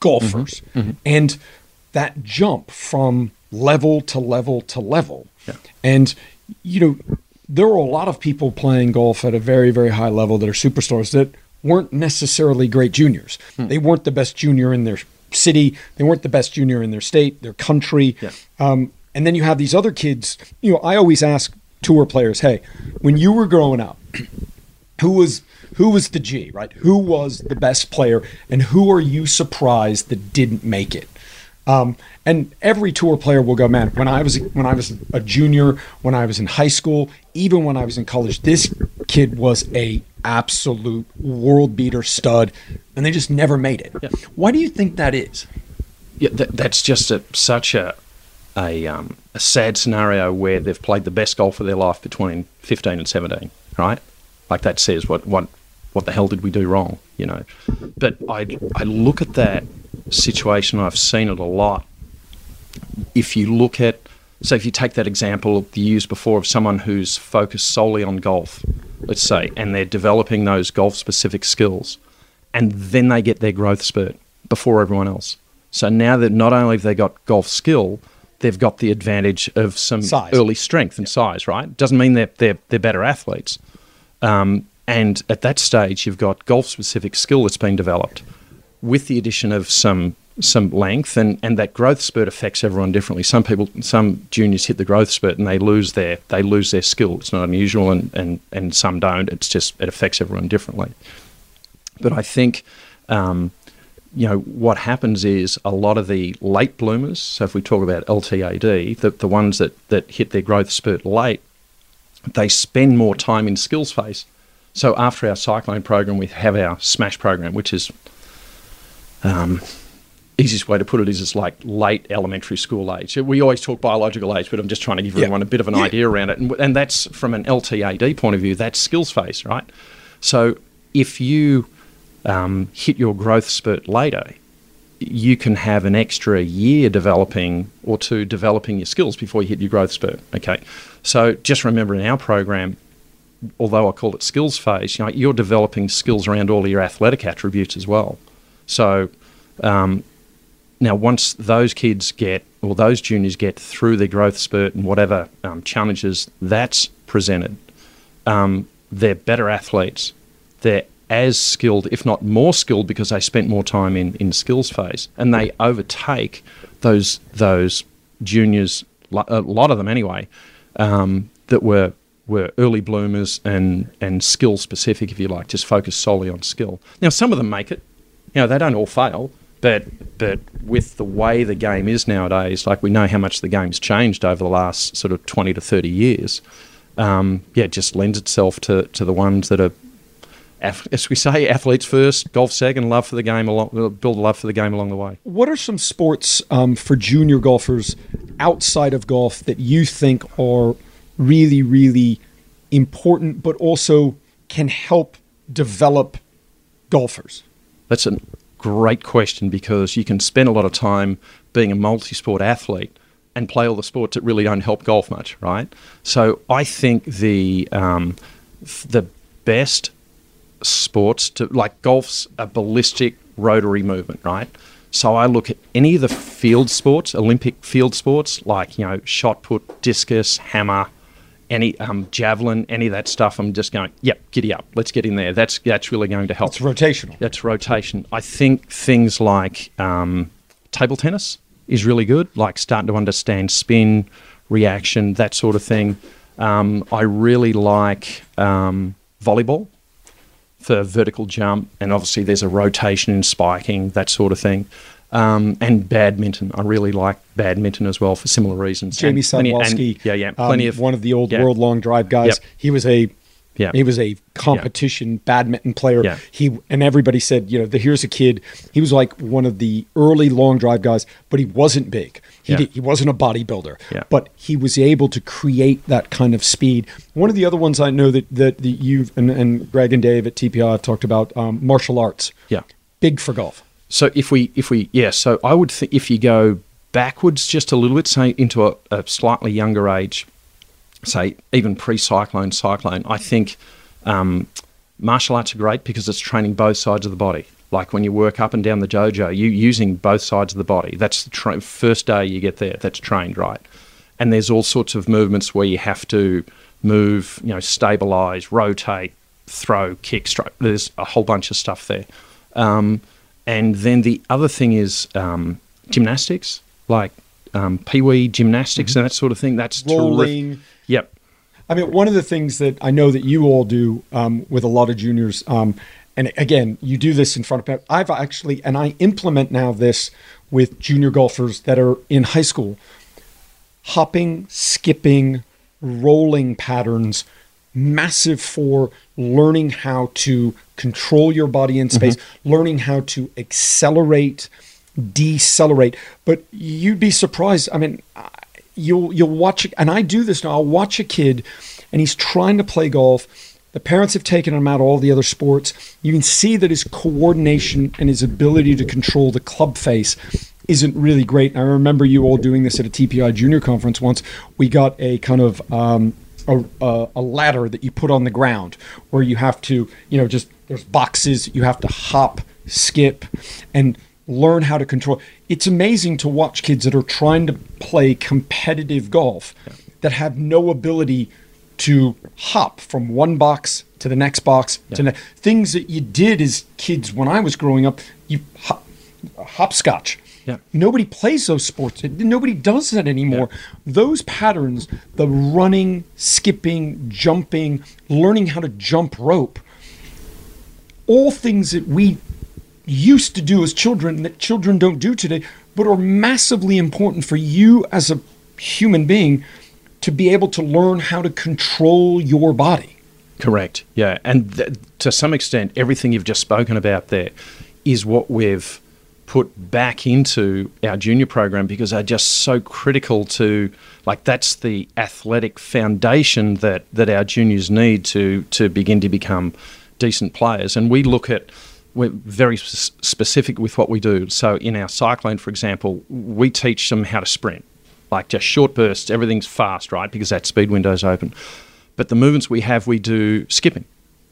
golfers, Mm-hmm. and that jump from level to level to level, Yeah. and you know, there are a lot of people playing golf at a very, very high level that are superstars that weren't necessarily great juniors. Hmm. They weren't the best junior in their city. They weren't the best junior in their state, their country. Yeah. Um, and then you have these other kids. You know, I always ask tour players, "Hey, when you were growing up, who was who was the G, right? Who was the best player, and who are you surprised that didn't make it? Um, and every tour player will go, man. When I was when I was a junior, when I was in high school, even when I was in college, this kid was a absolute world beater stud, and they just never made it. Yeah. Why do you think that is? Yeah, that, that's just a, such a a, um, a sad scenario where they've played the best golf of their life between 15 and 17, right? Like that says what what what the hell did we do wrong, you know? But I I look at that situation. I've seen it a lot. If you look at so if you take that example you used before of someone who's focused solely on golf, let's say, and they're developing those golf specific skills, and then they get their growth spurt before everyone else. So now that not only have they got golf skill, they've got the advantage of some Size. early strength and size, right? Doesn't mean they're, they're, they're better athletes. Um, and at that stage, you've got golf specific skill that's been developed with the addition of some some length and, and that growth spurt affects everyone differently. Some people some juniors hit the growth spurt and they lose their they lose their skill. It's not unusual and, and, and some don't. It's just it affects everyone differently. But I think um, you know what happens is a lot of the late bloomers. So if we talk about LTAD, the, the ones that, that hit their growth spurt late, they spend more time in skills phase. So after our cyclone program, we have our smash program, which is um, easiest way to put it is it's like late elementary school age. We always talk biological age, but I'm just trying to give Yeah. everyone a bit of an idea around it. And, and that's from an LTAD point of view, that's skills phase, right? So if you um, hit your growth spurt later, you can have an extra year developing or two developing your skills before you hit your growth spurt. Okay. So just remember in our program, although I call it skills phase, you know, you're developing skills around all of your athletic attributes as well. So um, now, once those kids get, or those juniors get through their growth spurt and whatever um, challenges that's presented, um, they're better athletes. They're as skilled, if not more skilled, because they spent more time in, in skills phase, and they overtake those those juniors, a lot of them anyway, um, that were were early bloomers and and skill specific, if you like, just focus solely on skill. Now, some of them make it. You know, they don't all fail, but but with the way the game is nowadays, like we know how much the game's changed over the last sort of twenty to thirty years. Um, yeah, it just lends itself to to the ones that are as we say, athletes first, golf second, love for the game, along, build love for the game along the way. What are some sports um, for junior golfers outside of golf that you think are really, really important, but also can help develop golfers? That's a great question because you can spend a lot of time being a multi sport athlete and play all the sports that really don't help golf much, right? So I think the um, the best sports to like golf's a ballistic rotary movement, right? So I look at any of the field sports, Olympic field sports, like you know shot put, discus, hammer, any um, javelin, any of that stuff. I'm just going, yep, giddy up, let's get in there. That's that's really going to help. It's rotational. That's rotation. I think things like um, table tennis is really good, like starting to understand spin, reaction, that sort of thing. Um, I really like um, volleyball for vertical jump, and obviously there's a rotation in spiking, that sort of thing. Um, and badminton. I really like badminton as well for similar reasons. Jamie Sadlowski, yeah, yeah, plenty um, of one of the old yeah. world long drive guys. Yep. He was a yeah. he was a competition badminton player. Yeah. He and everybody said, you know, the, here's a kid. He was like one of the early long drive guys, but he wasn't big. He Yeah. did, he wasn't a bodybuilder, Yeah. but he was able to create that kind of speed. One of the other ones I know that that, that you've and, and Greg and Dave at TPI have talked about um, martial arts. Yeah. Big for golf. So if we if we yeah, so I would think if you go backwards just a little bit, say into a, a slightly younger age, say even pre-cyclone, cyclone, I think um, martial arts are great because it's training both sides of the body. Like when you work up and down the dojo, you using both sides of the body. That's the tra- first day you get there. That's trained right, and there's all sorts of movements where you have to move, you know, stabilize, rotate, throw, kick, stroke. There's a whole bunch of stuff there. Um, and then the other thing is um, gymnastics, like um, pee wee gymnastics and that sort of thing. That's terrific. Rolling. Yep. I mean, one of the things that I know that you all do um, with a lot of juniors, um, and again, you do this in front of. I've actually, and I implement now this with junior golfers that are in high school, hopping, skipping, rolling patterns, massive for learning how to control your body in space, learning how to accelerate, decelerate. But you'd be surprised. I mean, you'll you'll watch and I do this now. I'll watch a kid and he's trying to play golf. The parents have taken him out of all the other sports. You can see that his coordination and his ability to control the club face isn't really great. And I remember you all doing this at a TPI junior conference once. We got a kind of um, a, a, a ladder that you put on the ground where you have to, you know, just there's boxes, you have to hop, skip, and learn how to control. It's amazing to watch kids that are trying to play competitive golf that have no ability to hop from one box to the next box to ne- things that you did as kids when I was growing up. You hop, hopscotch. Yeah. Nobody plays those sports. Nobody does that anymore. Those patterns, the running, skipping, jumping, learning how to jump rope, all things that we used to do as children that children don't do today, but are massively important for you as a human being to be able to learn how to control your body. Correct. Yeah, and th- to some extent, everything you've just spoken about there is what we've put back into our junior program because they're just so critical to like that's the athletic foundation that that our juniors need to to begin to become decent players. And we look at we're very specific with what we do. So in our cyclone for example we teach them how to sprint like just short bursts everything's fast right because that speed window's open. But the movements we have we do skipping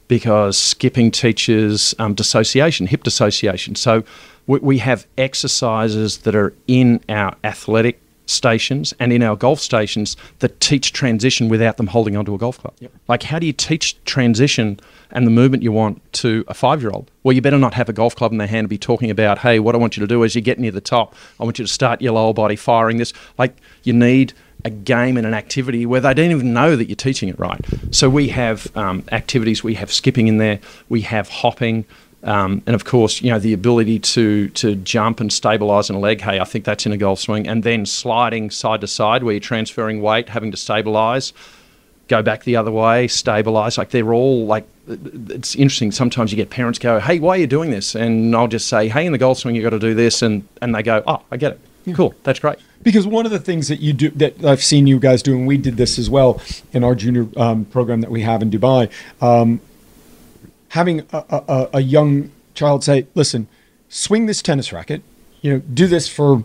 because skipping teaches um, dissociation, hip dissociation. So we, we have exercises that are in our athletic stations and in our golf stations that teach transition without them holding onto a golf club. Like, how do you teach transition and the movement you want to a five year old? Well, you better not have a golf club in their hand and be talking about, hey, what I want you to do is you get near the top, I want you to start your lower body firing this. Like, you need a game and an activity where they don't even know that you're teaching it right. So we have um, activities, we have skipping in there, we have hopping. Um, and of course, you know the ability to to jump and stabilise in a leg. Hey, I think that's in a golf swing, and then sliding side to side where you're transferring weight, having to stabilise, go back the other way, stabilise. Like they're all like it's interesting. Sometimes you get parents go, "Hey, why are you doing this?" And I'll just say, "Hey, in the golf swing, you got to do this," and and they go, "Oh, I get it. Cool, that's great." Because one of the things that you do that I've seen you guys do, and we did this as well in our junior um, program that we have in Dubai. Um, having a, a, a young child say, "Listen, swing this tennis racket. You know, do this for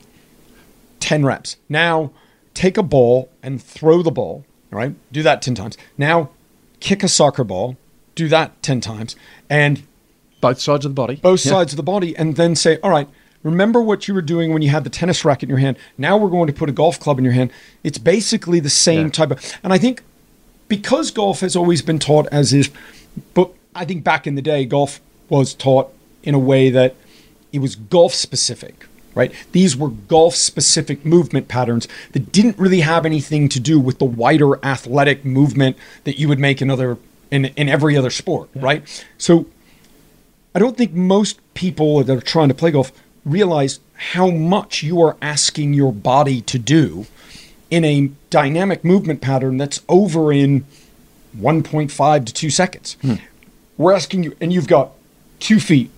ten reps. Now, take a ball and throw the ball. Right? Do that ten times. Now, kick a soccer ball. Do that ten times, and Both sides of the body. both Yeah. sides of the body, and then say, "All right." Remember what you were doing when you had the tennis racket in your hand. Now we're going to put a golf club in your hand. It's basically the same Yeah. type of, and I think because golf has always been taught as is, but I think back in the day, golf was taught in a way that it was golf specific, right? These were golf specific movement patterns that didn't really have anything to do with the wider athletic movement that you would make in other in, in every other sport, right? So I don't think most people that are trying to play golf realize how much you are asking your body to do in a dynamic movement pattern that's over in 1.5 to 2 seconds. Hmm. We're asking you, and you've got two feet,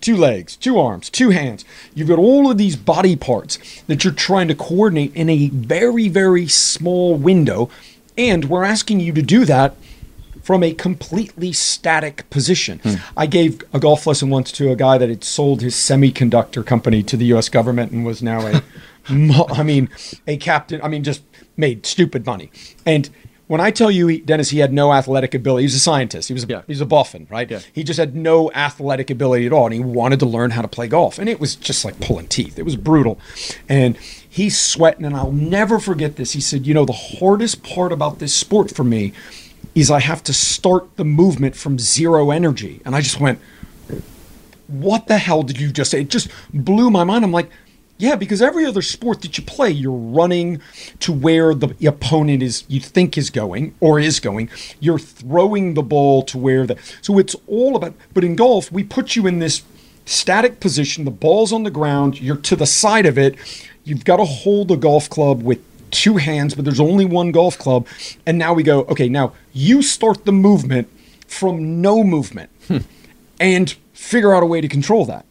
two legs, two arms, two hands. You've got all of these body parts that you're trying to coordinate in a very, very small window. And we're asking you to do that from a completely static position. Hmm. I gave a golf lesson once to a guy that had sold his semiconductor company to the US government and was now a, I mean, a captain, I mean, just made stupid money. And when I tell you, he, Dennis, he had no athletic ability. He was a scientist. He was a, Yeah. he was a boffin, right? Yeah. He just had no athletic ability at all, and he wanted to learn how to play golf. And it was just like pulling teeth. It was brutal. And he's sweating, and I'll never forget this. He said, "You know, the hardest part about this sport for me is I have to start the movement from zero energy." And I just went, "What the hell did you just say?" It just blew my mind. I'm like. Yeah, because every other sport that you play, you're running to where the opponent is you think is going or is going. You're throwing the ball to where the so it's all about but in golf, we put you in this static position, the ball's on the ground, you're to the side of it. You've got to hold a golf club with two hands, but there's only one golf club. And now we go, okay, now you start the movement from no movement hmm. and figure out a way to control that.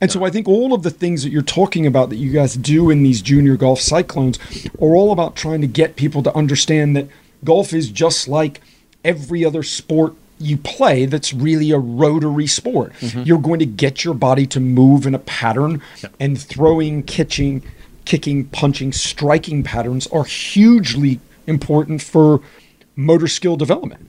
And so I think all of the things that you're talking about that you guys do in these junior golf cyclones are all about trying to get people to understand that golf is just like every other sport you play that's really a rotary sport. You're going to get your body to move in a pattern and throwing, kitching, kicking, punching, striking patterns are hugely important for motor skill development.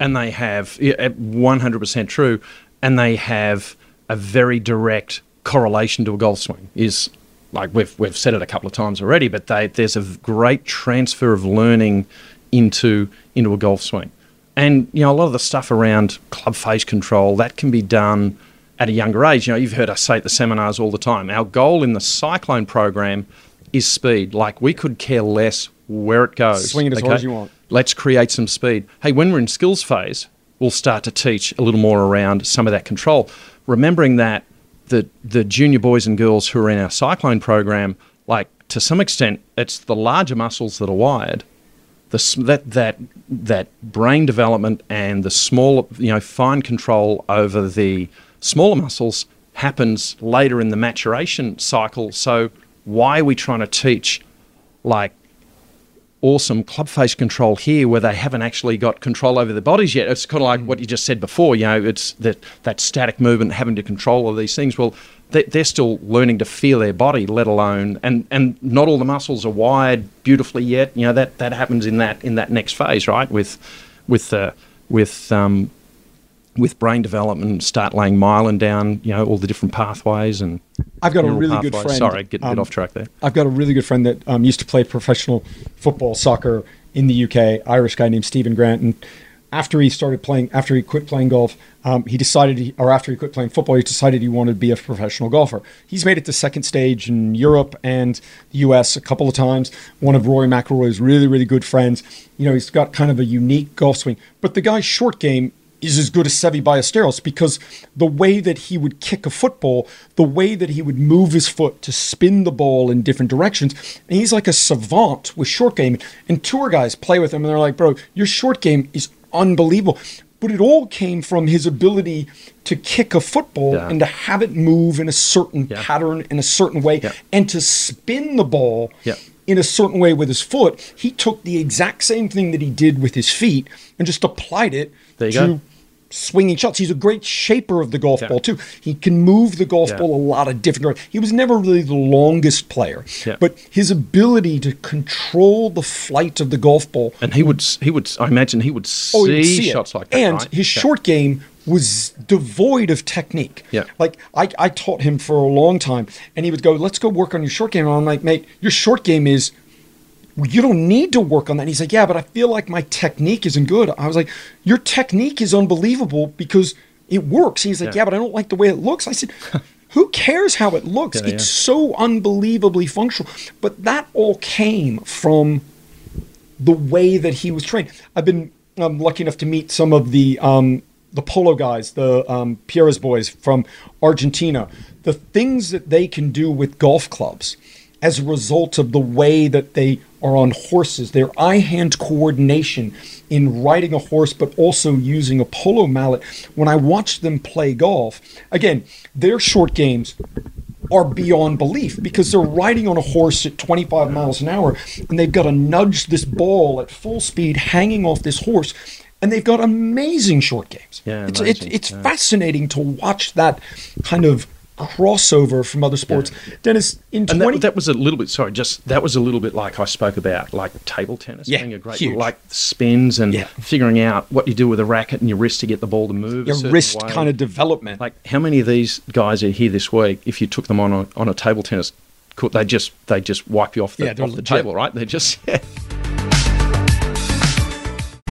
and they have uh, 100% true and they have a very direct correlation to a golf swing is like we've, we've said it a couple of times already but they, there's a great transfer of learning into into a golf swing and you know a lot of the stuff around club face control that can be done at a younger age you know you've heard us say at the seminars all the time our goal in the cyclone program is speed like we could care less where it goes Swing it as hard as you want. let's create some speed. Hey, when we're in skills phase, we'll start to teach a little more around some of that control. Remembering that the the junior boys and girls who are in our cyclone program, like to some extent, it's the larger muscles that are wired. The, that that that brain development and the small you know fine control over the smaller muscles happens later in the maturation cycle. So why are we trying to teach like awesome club face control here where they haven't actually got control over their bodies yet. It's kind of like what you just said before, you know, it's that, that static movement, having to control all these things. Well, they, they're still learning to feel their body, let alone, and, and not all the muscles are wired beautifully yet. You know, that, that happens in that, in that next phase, right? With, with, uh, with, um, with brain development, start laying myelin down, you know, all the different pathways and I've got a really good friend. Sorry, getting a um, bit off track there. I've got a really good friend that um, used to play professional football, soccer in the UK, Irish guy named Stephen Grant. And after he started playing, after he quit playing golf, um, he decided, he, or after he quit playing football, he decided he wanted to be a professional golfer. He's made it to second stage in Europe and the U.S. a couple of times. One of Rory McIlroy's really, really good friends. You know, he's got kind of a unique golf swing, but the guy's short game is as good as Seve Ballesteros because the way that he would kick a football, the way that he would move his foot to spin the ball in different directions, and he's like a savant with short game. And tour guys play with him and they're like, bro, your short game is unbelievable. But it all came from his ability to kick a football Yeah. and to have it move in a certain Yeah. pattern, in a certain way, Yeah. and to spin the ball in a certain way with his foot. He took the exact same thing that he did with his feet and just applied it There you to go. Swinging shots. He's a great shaper of the golf Yeah. ball too. He can move the golf Yeah. ball a lot of different directions. He was never really the longest player, Yeah. but his ability to control the flight of the golf ball And he would, he would, I imagine he would oh, see, Oh, you would see it. shots like that. And right? his short game was devoid of technique. Yeah. Like I, I taught him for a long time, and he would go, "Let's go work on your short game." And I'm like, "Mate, your short game is." Well, You don't need to work on that. And he's like, yeah, but I feel like my technique isn't good. I was like, your technique is unbelievable because it works. He's like, Yeah. yeah, but I don't like the way it looks. I said, who cares how it looks? Yeah, it's yeah. so unbelievably functional. But that all came from the way that he was trained. I've been um, lucky enough to meet some of the um, the polo guys, the um, Pieres boys from Argentina. The things that they can do with golf clubs as a result of the way that they are on horses, their eye-hand coordination in riding a horse, but also using a polo mallet. When I watch them play golf, again, their short games are beyond belief because they're riding on a horse at 25 miles an hour and they've got to nudge this ball at full speed hanging off this horse and they've got amazing short games. Yeah, it's amazing, it's yeah. fascinating to watch that kind of crossover from other sports. Dennis, in And 20 that, that was a little bit. Sorry, just that was a little bit like I spoke about, like table tennis Yeah, being a great, huge. like spins and Yeah. figuring out what you do with a racket and your wrist to get the ball to move. your wrist way. kind of development. Like how many of these guys are here this week? If you took them on a, on a table tennis court, they just they just wipe you off the, Yeah, off the table, right? They're just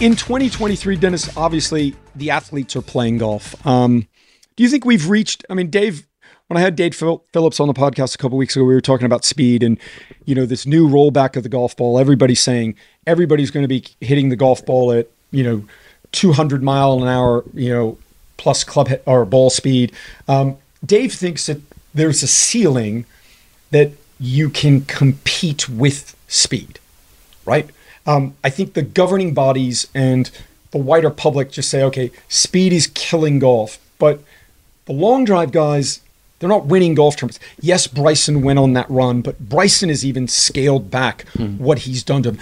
In 2023, Dennis, obviously the athletes are playing golf. Um, do you think we've reached? I mean, Dave, when I had Dave Phillips on the podcast a couple weeks ago, we were talking about speed and you know this new rollback of the golf ball. Everybody's saying everybody's going to be hitting the golf ball at you know 200 mile an hour, you know, plus club hit or ball speed. Um, Dave thinks that there's a ceiling that you can compete with speed right? Um, I think the governing bodies and the wider public just say, okay, speed is killing golf. But the long drive guys, they're not winning golf tournaments. Yes, Bryson went on that run, but Bryson has even scaled back what he's done to him.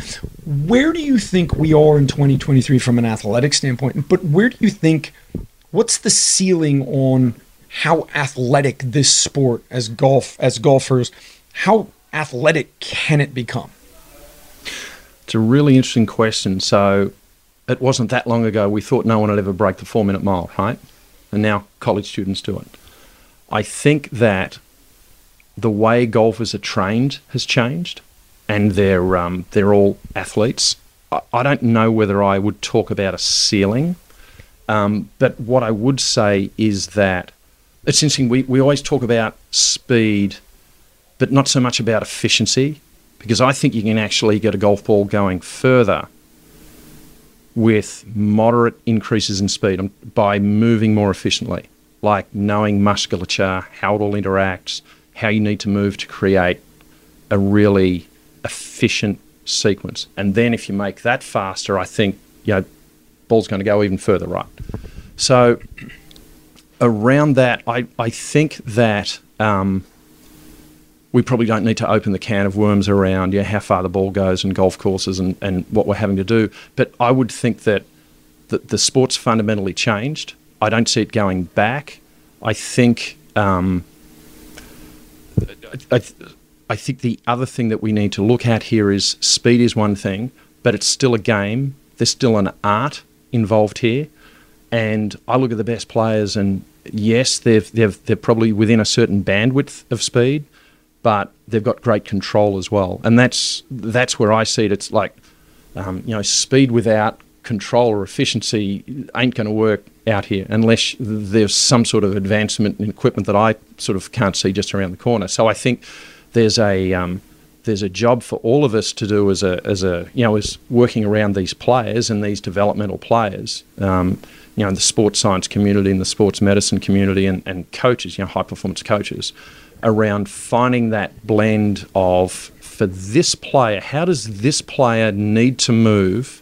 Where do you think we are in 2023 from an athletic standpoint? But where do you think, what's the ceiling on how athletic this sport as golf, as golfers, how athletic can it become? It's a really interesting question. So, it wasn't that long ago we thought no one would ever break the four minute mile, right? And now college students do it. I think that the way golfers are trained has changed, and they're um, they're all athletes. I, don't know whether I would talk about a ceiling, um, but what I would say is that it's interesting. We we always talk about speed, but not so much about efficiency, because I think you can actually get a golf ball going further with moderate increases in speed um, by moving more efficiently, like knowing musculature, how it all interacts, how you need to move to create a really efficient sequence. And then if you make that faster, I think you know, ball's going to go even further right. So around that, I, I think that um, we probably don't need to open the can of worms around yeah, how far the ball goes and golf courses and, and what we're having to do. But I would think that the, the sport's fundamentally changed. I don't see it going back. I think um, I, I, I think the other thing that we need to look at here is speed is one thing, but it's still a game. There's still an art involved here, and I look at the best players, and yes, they've, they've they're probably within a certain bandwidth of speed, but they've got great control as well, and that's that's where I see it. It's like um, you know, speed without control or efficiency ain't going to work out here unless there's some sort of advancement in equipment that I sort of can't see just around the corner. So I think there's a um, there's a job for all of us to do as a as a you know as working around these players and these developmental players. Um, you know, in the sports science community and the sports medicine community and, and coaches, you know, high performance coaches, around finding that blend of for this player, how does this player need to move?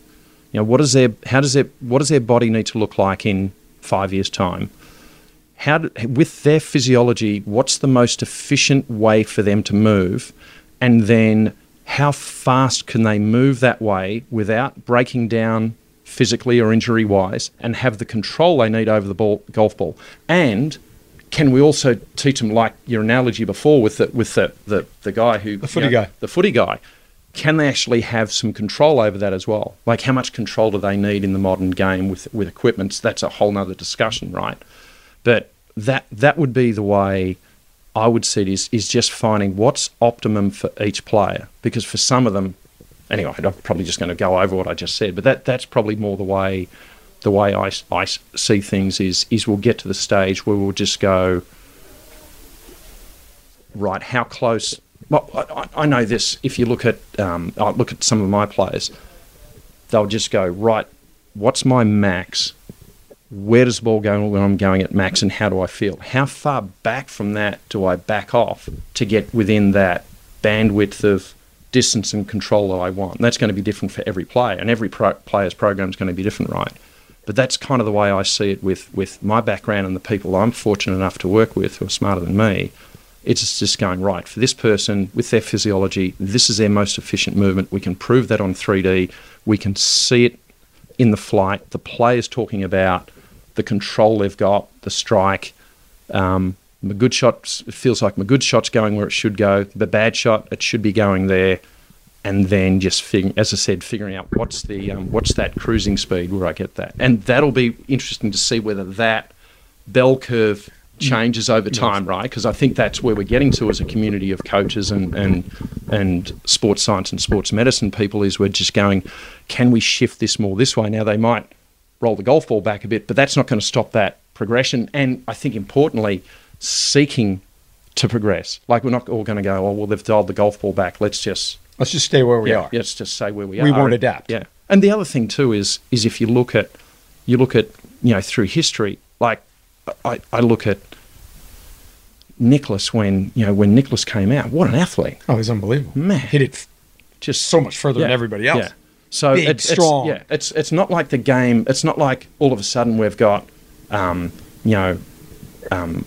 You know, what does their how does their what does their body need to look like in five years' time? How do, with their physiology, what's the most efficient way for them to move, and then how fast can they move that way without breaking down physically or injury wise, and have the control they need over the ball, golf ball, and can we also teach them like your analogy before with the with the the, the guy who the footy you know, guy the footy guy can they actually have some control over that as well? Like how much control do they need in the modern game with with equipment? That's a whole nother discussion, right? But that that would be the way I would see it is is just finding what's optimum for each player. Because for some of them, anyway, I'm probably just going to go over what I just said, but that that's probably more the way the way I, I see things is is we'll get to the stage where we'll just go right. How close well, I, I know this. If you look at um, I look at some of my players, they'll just go right. What's my max? Where does the ball go when I'm going at max, and how do I feel? How far back from that do I back off to get within that bandwidth of distance and control that I want? And that's going to be different for every player, and every pro- player's program is going to be different, right? But that's kind of the way I see it with, with my background and the people I'm fortunate enough to work with who are smarter than me it's just going right for this person with their physiology. This is their most efficient movement. We can prove that on 3D. We can see it in the flight. The players talking about the control they've got, the strike. Um, the good shot feels like my good shot's going where it should go. The bad shot, it should be going there. And then just figuring, as I said, figuring out what's the um, what's that cruising speed where I get that, and that'll be interesting to see whether that bell curve changes over time, yes. right? Because I think that's where we're getting to as a community of coaches and, and and sports science and sports medicine people is we're just going, can we shift this more this way? Now they might roll the golf ball back a bit, but that's not going to stop that progression. And I think importantly, seeking to progress. Like we're not all going to go, oh well, they've dialed the golf ball back. Let's just let's just stay where we yeah, are. Let's just say where we, we are. We won't adapt. Yeah. And the other thing too is is if you look at you look at you know through history, like I, I look at Nicklaus when you know when Nicklaus came out. What an athlete! Oh, he's unbelievable. Man, hit it just so much further yeah, than everybody else. Yeah. So Big, it's, strong. It's, yeah, it's it's not like the game. It's not like all of a sudden we've got, um, you know, um,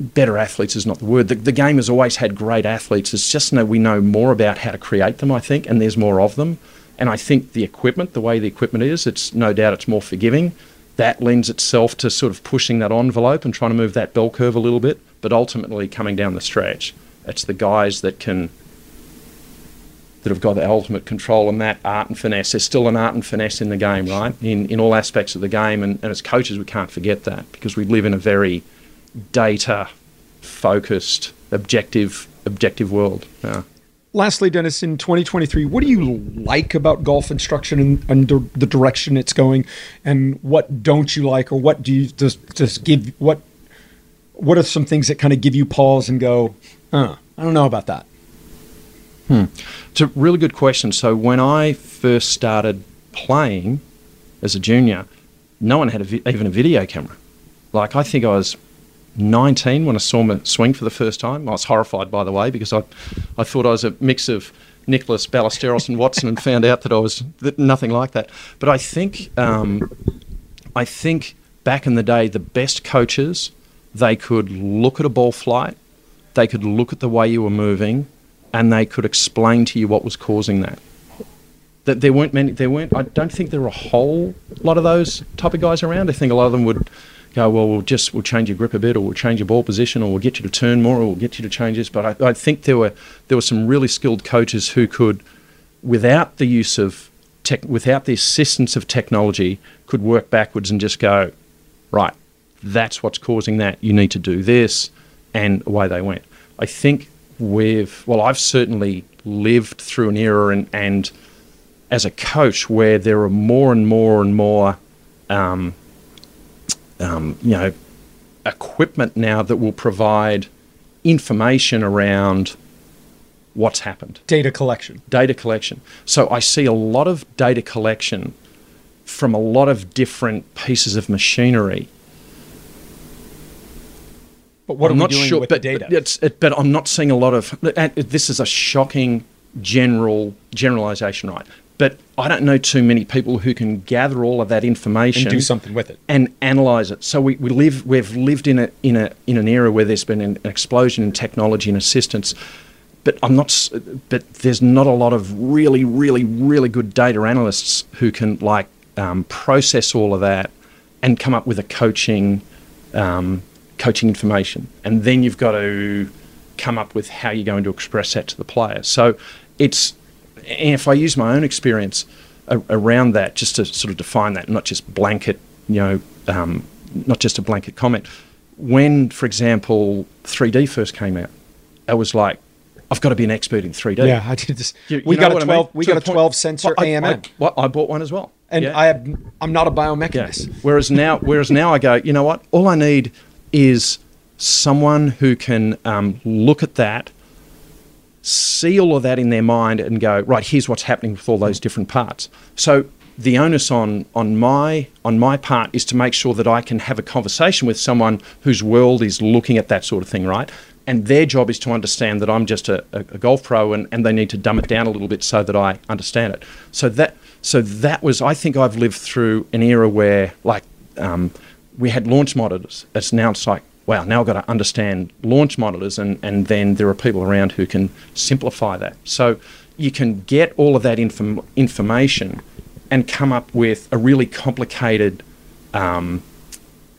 better athletes is not the word. The, the game has always had great athletes. It's just that we know more about how to create them. I think, and there's more of them. And I think the equipment, the way the equipment is, it's no doubt it's more forgiving that lends itself to sort of pushing that envelope and trying to move that bell curve a little bit. But ultimately, coming down the stretch, it's the guys that can that have got the ultimate control and that art and finesse. There's still an art and finesse in the game, right? In in all aspects of the game, and, and as coaches, we can't forget that because we live in a very data focused, objective objective world. Yeah lastly, Dennis, in 2023, what do you like about golf instruction and, and the direction it's going, and what don't you like, or what do you just just give what what are some things that kind of give you pause and go, uh, I don't know about that. Hmm. It's a really good question. So when I first started playing as a junior, no one had a vi- even a video camera. Like I think I was 19 when I saw him swing for the first time. I was horrified, by the way, because I, I thought I was a mix of Nicklaus Ballesteros, and Watson, and found out that I was that nothing like that. But I think, um, I think back in the day, the best coaches they could look at a ball flight, they could look at the way you were moving, and they could explain to you what was causing that. That there weren't many. There weren't. I don't think there were a whole lot of those type of guys around. I think a lot of them would go, well, we'll just we'll change your grip a bit, or we'll change your ball position, or we'll get you to turn more, or we'll get you to change this. But I, I think there were there were some really skilled coaches who could, without the use of tech, without the assistance of technology, could work backwards and just go, right, that's what's causing that. You need to do this, and away they went. I think we've well, I've certainly lived through an era and, and as a coach where there are more and more and more, um, um, you know, equipment now that will provide information around what's happened. Data collection. Data collection. So I see a lot of data collection from a lot of different pieces of machinery. But what I'm are we not doing sure, with but, the data? But, it, but I'm not seeing a lot of. This is a shocking general generalization, right? But I don't know too many people who can gather all of that information and do something with it. and analyze it. So we, we live we've lived in a in a in an era where there's been an, an explosion in technology and assistance. But I'm not. But there's not a lot of really, really, really good data analysts who can like um, process all of that and come up with a coaching um, coaching information. And then you've got to come up with how you're going to express that to the player. So it's and if I use my own experience a- around that, just to sort of define that, not just blanket, you know, um, not just a blanket comment. When, for example, 3D first came out, I was like, I've got to be an expert in 3D. Yeah, I did this. You- we you got a what I mean? 12 we got a point- 12 sensor Well, I- AMM. I, well, I bought one as well. and Yeah. I have I'm not a Yeah. biomechanist. Whereas now, whereas now I go, you know what? All I need is someone who can um, look at that, see all of that in their mind, and go, right, here's what's happening with all those different parts. So the onus on on my on my part is to make sure that I can have a conversation with someone whose world is looking at that sort of thing, right? And their job is to understand that I'm just a, a, golf pro, and, and they need to dumb it down a little bit so that I understand it. So that so that was I think I've lived through an era where like um, we had launch monitors. It's now it's like wow, now I've got to understand launch monitors, and, and then there are people around who can simplify that. So you can get all of that inform- information and come up with a really complicated um,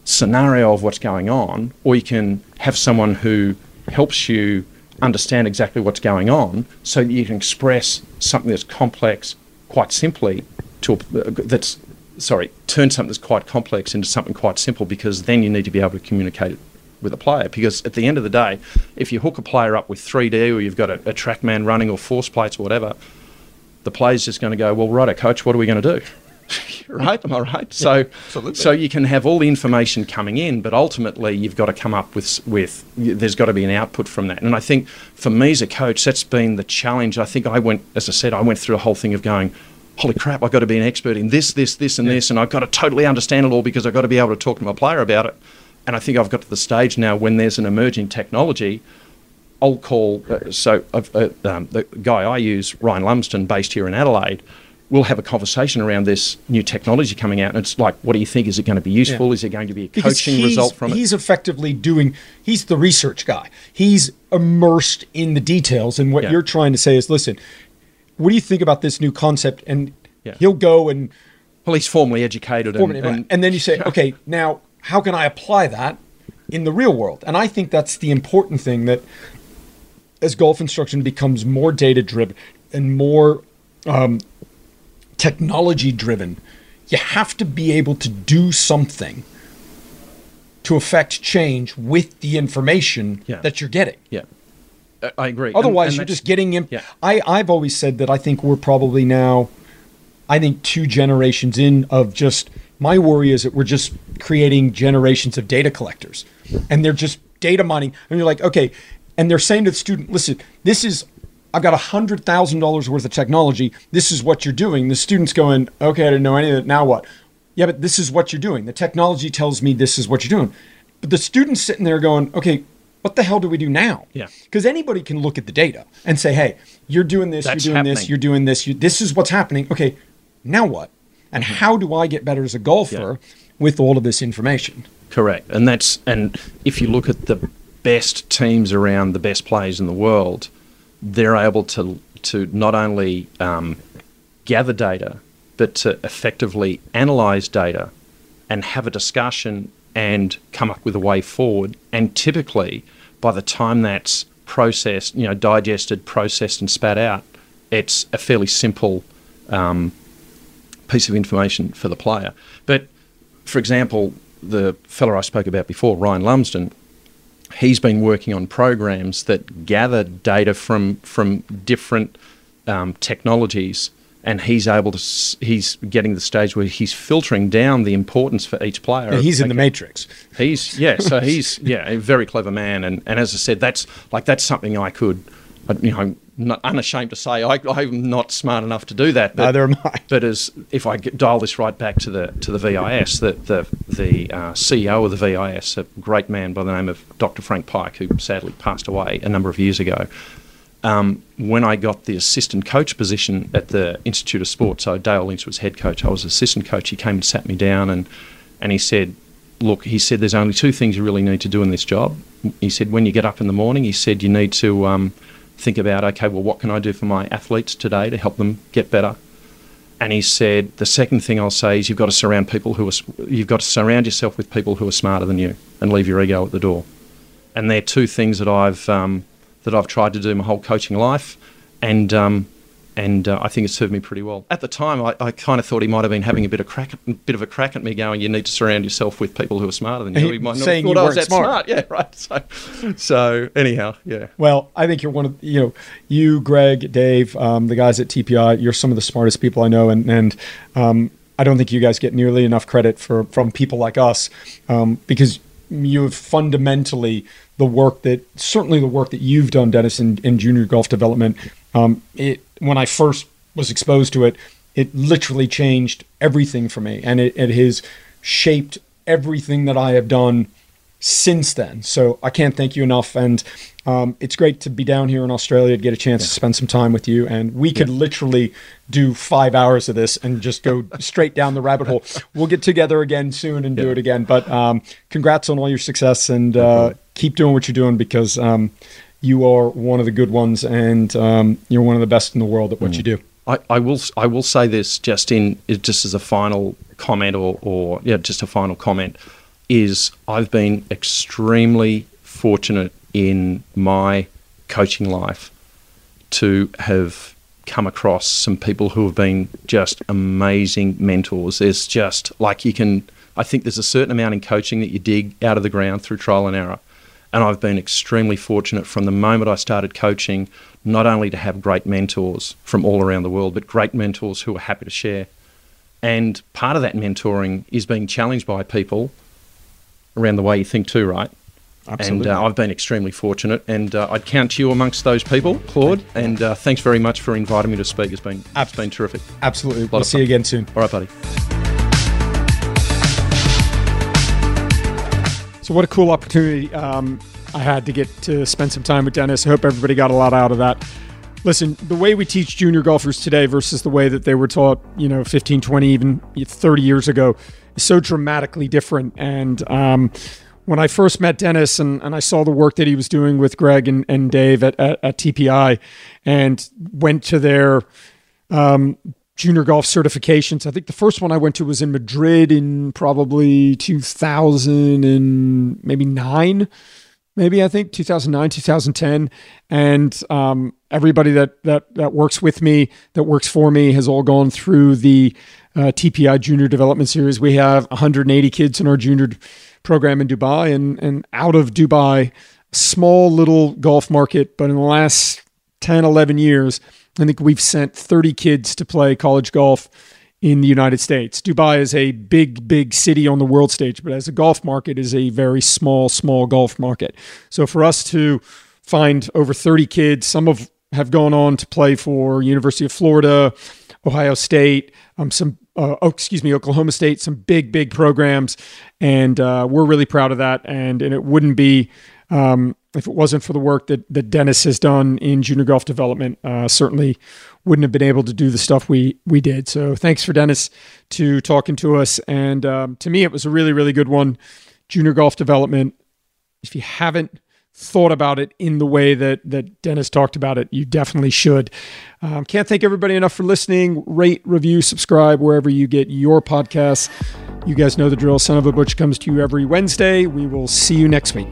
scenario of what's going on, or you can have someone who helps you understand exactly what's going on so that you can express something that's complex quite simply to a, that's sorry turn something that's quite complex into something quite simple because then you need to be able to communicate it with a player because at the end of the day if you hook a player up with 3d or you've got a, a trackman running or force plates or whatever the player's just going to go well righto coach what are we going to do right am i right? So so you can have all the information coming in but ultimately you've got to come up with with there's got to be an output from that. And i think for me as a coach that's been the challenge. I think i went as i said i went through a whole thing of going holy crap i've got to be an expert in this this this and this and i've got to totally understand it all because i've got to be able to talk to my player about it and i think i've got to the stage now when there's an emerging technology I'll call. Uh, so I've, uh, um, the guy I use, Ryan Lumsden, based here in Adelaide, we'll have a conversation around this new technology coming out, and it's like, what do you think? Is it going to be useful? Yeah. Is it going to be a Because coaching result from it? he's effectively doing he's the research guy he's immersed in the details and what Yeah. you're trying to say is listen what do you think about this new concept and Yeah. he'll go and Well, he's formally educated, form and, right. and then you say okay now how can i apply that in the real world and i think that's the important thing that as golf instruction becomes more data driven and more um, technology driven you have to be able to do something to affect change with the information Yeah. that you're getting yeah, I- agree. Otherwise, and you're just getting him. Yeah. I I've always said that I think we're probably now, I think two generations in of just. My worry is that we're just creating generations of data collectors, and they're just data mining. And you're like, okay, and they're saying to the student, listen, this is. I've got a hundred thousand dollars worth of technology. This is what you're doing. The student's going, okay, I didn't know any of that. Now what? Yeah, but this is what you're doing. The technology tells me this is what you're doing. But the student's sitting there going, okay, what the hell do we do now? Yeah. Because anybody can look at the data and say, hey, you're doing this, That's you're doing this, you're doing this, you, this is what's happening. Okay, now what? And Mm-hmm. how do I get better as a golfer with all of this information? Correct, and that's and if you look at the best teams around the best players in the world, they're able to to not only um, gather data, but to effectively analyze data and have a discussion and come up with a way forward. And typically, by the time that's processed, you know, digested, processed, and spat out, it's a fairly simple um, piece of information for the player. But for example, the fellow I spoke about before, Ryan Lumsden, he's been working on programs that gather data from from different um, technologies, and he's able to. He's getting to the stage where he's filtering down the importance for each player. Yeah, he's in the matrix. He's yeah, so he's yeah, a very clever man, and and as I said, that's like that's something I could, you know, not unashamed to say I, I'm not smart enough to do that. But, Neither am I. But as if I dial this right back to the to the VIS, the the, the uh, CEO of the VIS, a great man by the name of Dr. Frank Pyke, who sadly passed away a number of years ago. Um, when I got the assistant coach position at the Institute of Sport, so Dale Lynch was head coach, I was assistant coach. He came and sat me down and and he said, "Look," he said, "there's only two things you really need to do in this job." He said, "When you get up in the morning," he said, "you need to." Um, think about, okay, well, what can I do for my athletes today to help them get better? And he said, the second thing I'll say is you've got to surround people who are, you've got to surround yourself with people who are smarter than you and leave your ego at the door. And they're two things that I've, um, that I've tried to do my whole coaching life. And um, and uh, I think it served me pretty well. At the time, I, I kind of thought he might have been having a bit of crack, bit of a crack at me, going, "You need to surround yourself with people who are smarter than you." He, might not saying have thought I was that smart. smart. Yeah, right. So, so anyhow, yeah. Well, I think you're one of you know you, Greg, Dave, um, the guys at TPI. You're some of the smartest people I know, and and um, I don't think you guys get nearly enough credit for from people like us um, because you have fundamentally the work that certainly the work that you've done, Dennis, in, in junior golf development. Um, it when I first was exposed to it, it literally changed everything for me, and it, it has shaped everything that I have done since then. So I can't thank you enough, and um, it's great to be down here in Australia to get a chance yeah. to spend some time with you. And we could yeah. literally do five hours of this and just go straight down the rabbit hole. We'll get together again soon and do it again. But um, congrats on all your success and uh, keep doing what you're doing because um, you are one of the good ones, and um, you're one of the best in the world at what mm. you do. I, I, will I will say this just in just as a final comment or, or yeah just a final comment is I've been extremely fortunate in my coaching life to have come across some people who have been just amazing mentors. There's just like you can I think there's a certain amount in coaching that you dig out of the ground through trial and error. And I've been extremely fortunate from the moment I started coaching, not only to have great mentors from all around the world, but great mentors who are happy to share. And part of that mentoring is being challenged by people around the way you think too, right? Absolutely. And uh, I've been extremely fortunate, and uh, I'd count you amongst those people, Claude. And uh, thanks very much for inviting me to speak. It's been, it's been terrific. Absolutely. We'll see you again soon. All right, buddy. So, what a cool opportunity um, I had to get to spend some time with Dennis. I hope everybody got a lot out of that. Listen, the way we teach junior golfers today versus the way that they were taught, you know, 15, 20, even 30 years ago is so dramatically different. And um, when I first met Dennis and, and I saw the work that he was doing with Greg and, and Dave at, at, at TPI and went to their um, junior golf certifications. I think the first one I went to was in Madrid in probably 2000 and maybe nine, maybe I think 2009, 2010. And um, everybody that, that, that works with me, that works for me has all gone through the uh, TPI junior development series. We have 180 kids in our junior program in Dubai and, and out of Dubai, small little golf market, but in the last 10, 11 years, I think we've sent 30 kids to play college golf in the United States. Dubai is a big, big city on the world stage, but as a golf market is a very small, small golf market. So for us to find over 30 kids, some of have gone on to play for University of Florida, Ohio State, um, some uh, oh, excuse me, Oklahoma State, some big, big programs, and uh, we're really proud of that. And and it wouldn't be um, if it wasn't for the work that, that Dennis has done in junior golf development, uh, certainly wouldn't have been able to do the stuff we we did. So thanks for Dennis to talking to us. And um, to me, it was a really really good one. Junior golf development. If you haven't thought about it in the way that that Dennis talked about it, you definitely should. Um, can't thank everybody enough for listening. Rate, review, subscribe wherever you get your podcasts. You guys know the drill. Son of a Butch comes to you every Wednesday. We will see you next week.